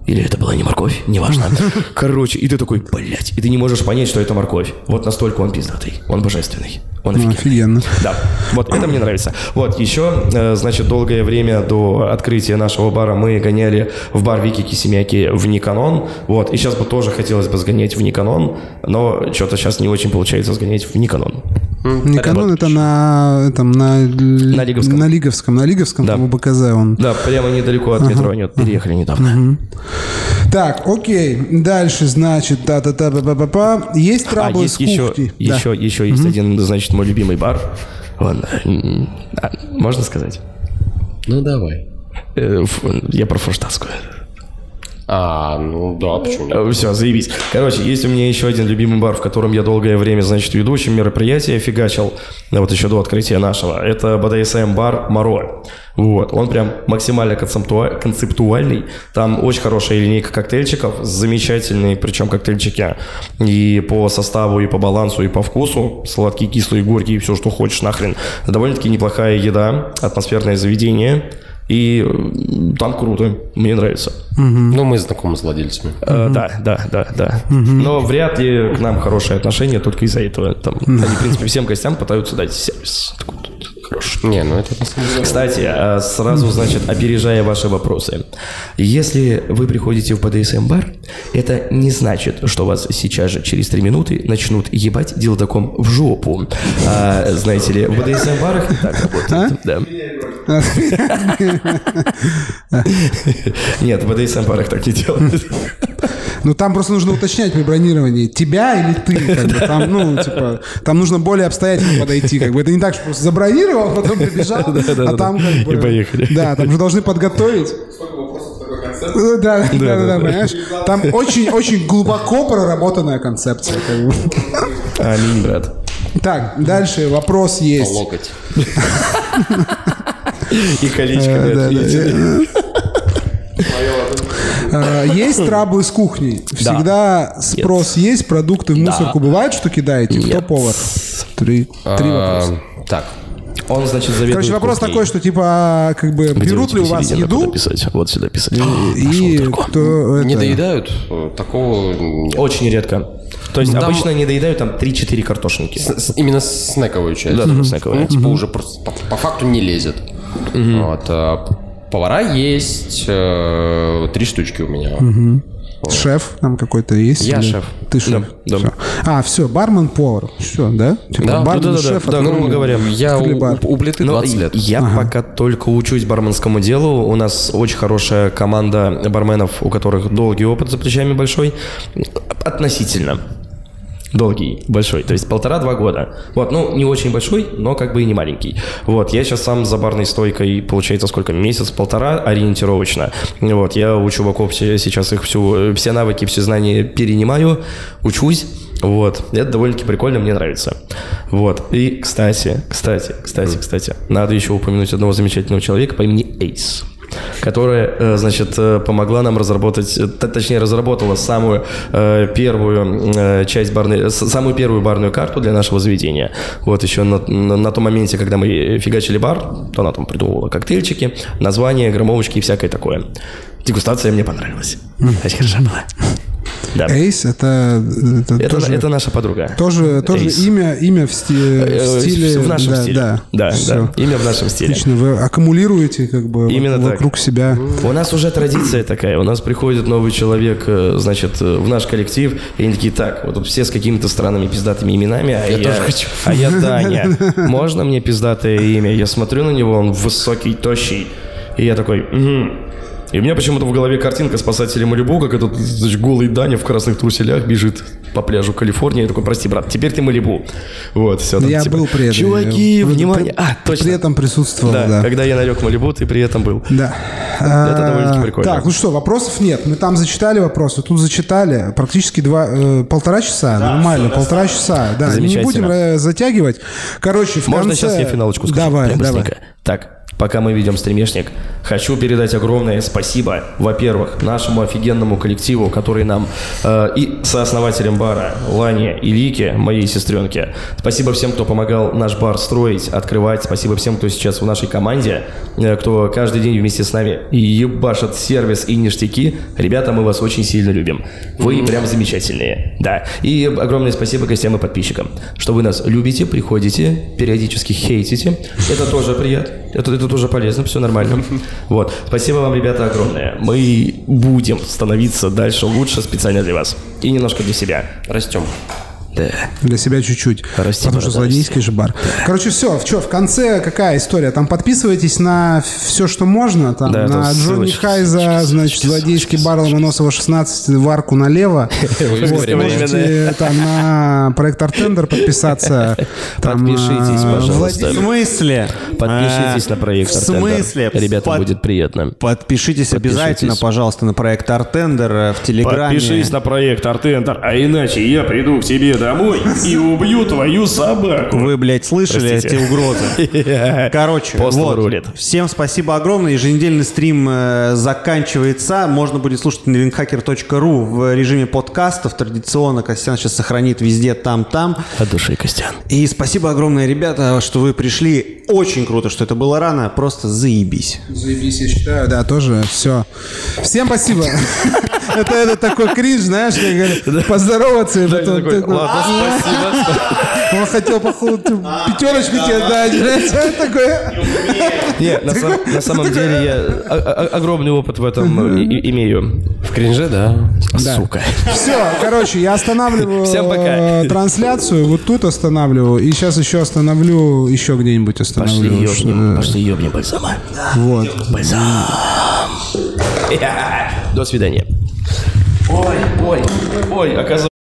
Или это была не морковь, неважно. [LAUGHS] Короче, и ты такой, блядь, и ты не можешь понять, что это морковь. Вот настолько он пиздатый, он божественный, он Ну, офигенный. офигенно. Да, вот это мне нравится. Вот, еще, э, значит, долгое время до открытия нашего бара мы гоняли в бар Вики Кисемяки в Никанон. Вот, и сейчас бы тоже хотелось бы сгонять в Никанон, но что-то сейчас не очень получается сгонять в Никанон. Никанон это на, этом, на, на Лиговском. На Лиговском, на Лиговском Да. там у БКЗ он. Да, прямо недалеко от метро они переехали недавно. Так, окей. Дальше, значит, та та та па па па Есть А, траблы есть с еще, кухней. Да. еще, еще есть один, значит, мой любимый бар. Он, а, можно сказать? Ну, давай. Э, Я про форштадтскую. А, ну да, почему нет? Все, заебись. Короче, есть у меня еще один любимый бар, в котором я долгое время, значит, ведущим мероприятия фигачил, да, вот еще до открытия нашего. Это BDSM бар Моро. Вот, он прям максимально концептуа- концептуальный. Там очень хорошая линейка коктейльчиков, замечательные, причем коктейльчики и по составу, и по балансу, и по вкусу. Сладкие, кислые, горькие, все, что хочешь нахрен. Довольно-таки неплохая еда, атмосферное заведение. И э, там круто, мне нравится. Ну, мы знакомы с владельцами. Э, Да, да, да, да. Но вряд ли к нам хорошие отношения только из-за этого. Там, Они, в принципе, всем гостям пытаются дать сервис. Хороший. Не, ну это деле... Кстати, а, сразу, значит, опережая ваши вопросы. Если вы приходите в БДСМ-бар, это не значит, что вас сейчас же через три минуты начнут ебать дилдаком в жопу. А, знаете ли, в БДСМ-барах не так работает. Да. Нет, в БДСМ-барах так не делают. Ну, там просто нужно уточнять при бронировании, тебя или ты. Как бы, там, ну, типа, там нужно более обстоятельно подойти. Как бы. Это не так, что просто забронировал, потом прибежал, [LAUGHS] а там как бы... И поехали. Да, там же должны подготовить. Э, Да, да, да, да, понимаешь? Там очень-очень глубоко проработанная концепция. Аминь, брат. Так, дальше вопрос есть. Локоть. [LAUGHS] И колечко Э. Э, Есть траблы с кухней? Всегда спрос есть, продукты в мусорку бывает, что кидаете? Кто повар? Три три вопроса. А, Так, Он, значит, заведует Короче, вопрос кухней. такой, что типа, как бы, Где берут ли у вас еду, писать? Вот сюда писать. и [GASPS] кто не доедают? Такого нет. Очень редко. То есть Там- обычно не доедают там 3-4 картошинки. С- с- Именно снековую часть. Да, да, снековую. Ну, типа уже просто по, по факту не лезет. Вот. а Повара есть. э, Три штучки у меня. Шеф там какой-то есть? Я или- шеф. Ты шеф. Да, да. Всё. А, все, бармен, повар. Все, да? Типа, Да, бармен, да-да-да, шеф, да, открыли- грубо говоря. Я открыли у, бар. у- плиты Но 20 лет. Я пока только учусь барменскому делу. У нас очень хорошая команда барменов, у которых долгий опыт за плечами большой. Относительно. Долгий, большой, то есть полтора-два года. Вот, ну, не очень большой, но как бы и не маленький. Вот, я сейчас сам за барной стойкой, получается, сколько, месяц-полтора ориентировочно. Вот, я у чуваков сейчас их всю, все навыки, все знания перенимаю, учусь. Вот, это довольно-таки прикольно, мне нравится. Вот, и, кстати, кстати, кстати, кстати, надо еще упомянуть одного замечательного человека по имени Эйс которая, э, значит, э, помогла нам разработать, э, точнее, разработала самую первую часть барной, самую первую барную карту для нашего заведения. Вот еще на, на, на том моменте, когда мы фигачили бар, то она там придумывала коктейльчики, названия, громовочки и всякое такое. Дегустация мне понравилась. Очень хорошо была. Да. Эйс, это, это, Это, тоже, это наша подруга. тоже, тоже имя, имя в, сти- Э, в стиле... В нашем да, стиле. Да, да, да. Имя в нашем стиле. Отлично, вы аккумулируете как бы Именно так. вокруг себя. У нас уже традиция такая. У нас приходит новый человек, э, значит, э, в наш коллектив, и они такие, так, вот тут все с какими-то странными пиздатыми именами, а я, тоже хочу. А я [LAUGHS] Даня. Можно мне пиздатое имя? Я смотрю на него, он высокий, тощий. И я такой, «Мгм». И у меня почему-то в голове картинка спасателя Малибу, как этот значит, голый Даня в красных труселях бежит по пляжу Калифорнии. Я такой, прости, брат, теперь ты Малибу. Вот, все. Я был при этом. Чуваки, я- внимание. при- А, точно. При этом присутствовал, Да, да. когда я нарек Малибу, ты при этом был. Да. Это А, довольно-таки прикольно. Так, ну что, вопросов нет. Мы там зачитали вопросы, тут зачитали. Практически два, э, полтора часа. Нормально, полтора часа. Да, не будем э, затягивать. Короче, в Можно конце... сейчас я финалочку скажу? Давай, давай. Так, пока мы ведем стримешник, хочу передать огромное спасибо, во-первых, нашему офигенному коллективу, который нам э, и сооснователям бара Лане и Лике, моей сестренке. Спасибо всем, кто помогал наш бар строить, открывать. Спасибо всем, кто сейчас в нашей команде, э, кто каждый день вместе с нами ебашит сервис и ништяки. Ребята, мы вас очень сильно любим. Вы прям замечательные. Да. И огромное спасибо гостям и подписчикам, что вы нас любите, приходите, периодически хейтите. Это тоже приятно. Это, это тоже полезно, все нормально. [LAUGHS] Вот. Спасибо вам, ребята, огромное. Мы будем становиться дальше лучше специально для вас. И немножко для себя. Растем. Да. Для себя чуть-чуть. Расти потому что злодейский же бар. Короче, все, в, чё, в конце какая история? Там подписывайтесь на все, что можно. Там, Да, на там Джонни ссылочки, Хайза, ссылочки, значит, ссылочки, злодейский бар Ломоносова 16, в арку налево. [LAUGHS] Вот, время. можете там на проект Артендер подписаться. [LAUGHS] Подпишитесь, а, пожалуйста. В смысле? Подпишитесь А, на проект В Артендер. смысле? Ребята, будет приятно. Подпишитесь, обязательно, пожалуйста, на проект Артендер э, в Телеграме. Подпишись на проект Артендер, а иначе я приду к тебе домой и убью твою собаку. Вы, блядь, слышали Простите. эти угрозы? [LAUGHS] Короче, Постом вот. рулит. Всем спасибо огромное. Еженедельный стрим э, заканчивается. Можно будет слушать на linkhacker.ru в режиме подкастов. Традиционно Костян сейчас сохранит везде, там, там. От души, Костян. И спасибо огромное, ребята, что вы пришли. Очень круто, что это было рано. Просто заебись. Заебись, я считаю, да, тоже все. Всем спасибо. [LAUGHS] Это, это такой кринж, знаешь, как говорят, поздороваться и потом... такой, такой, ладно, спасибо. Он хотел, походу, пятерочку тебе дать, знаешь, такое. Не, на, сам- на самом деле я о- о- огромный опыт в этом и- и- имею. В кринже, да. Сука. Все, короче, я останавливаю Всем пока. э, трансляцию, вот тут останавливаю, и сейчас еще остановлю, еще где-нибудь Пошли остановлю. ёбнем, пошли ёбнем бальзама. Вот. Бальзам. До свидания. Ой, ой, ой, оказывается...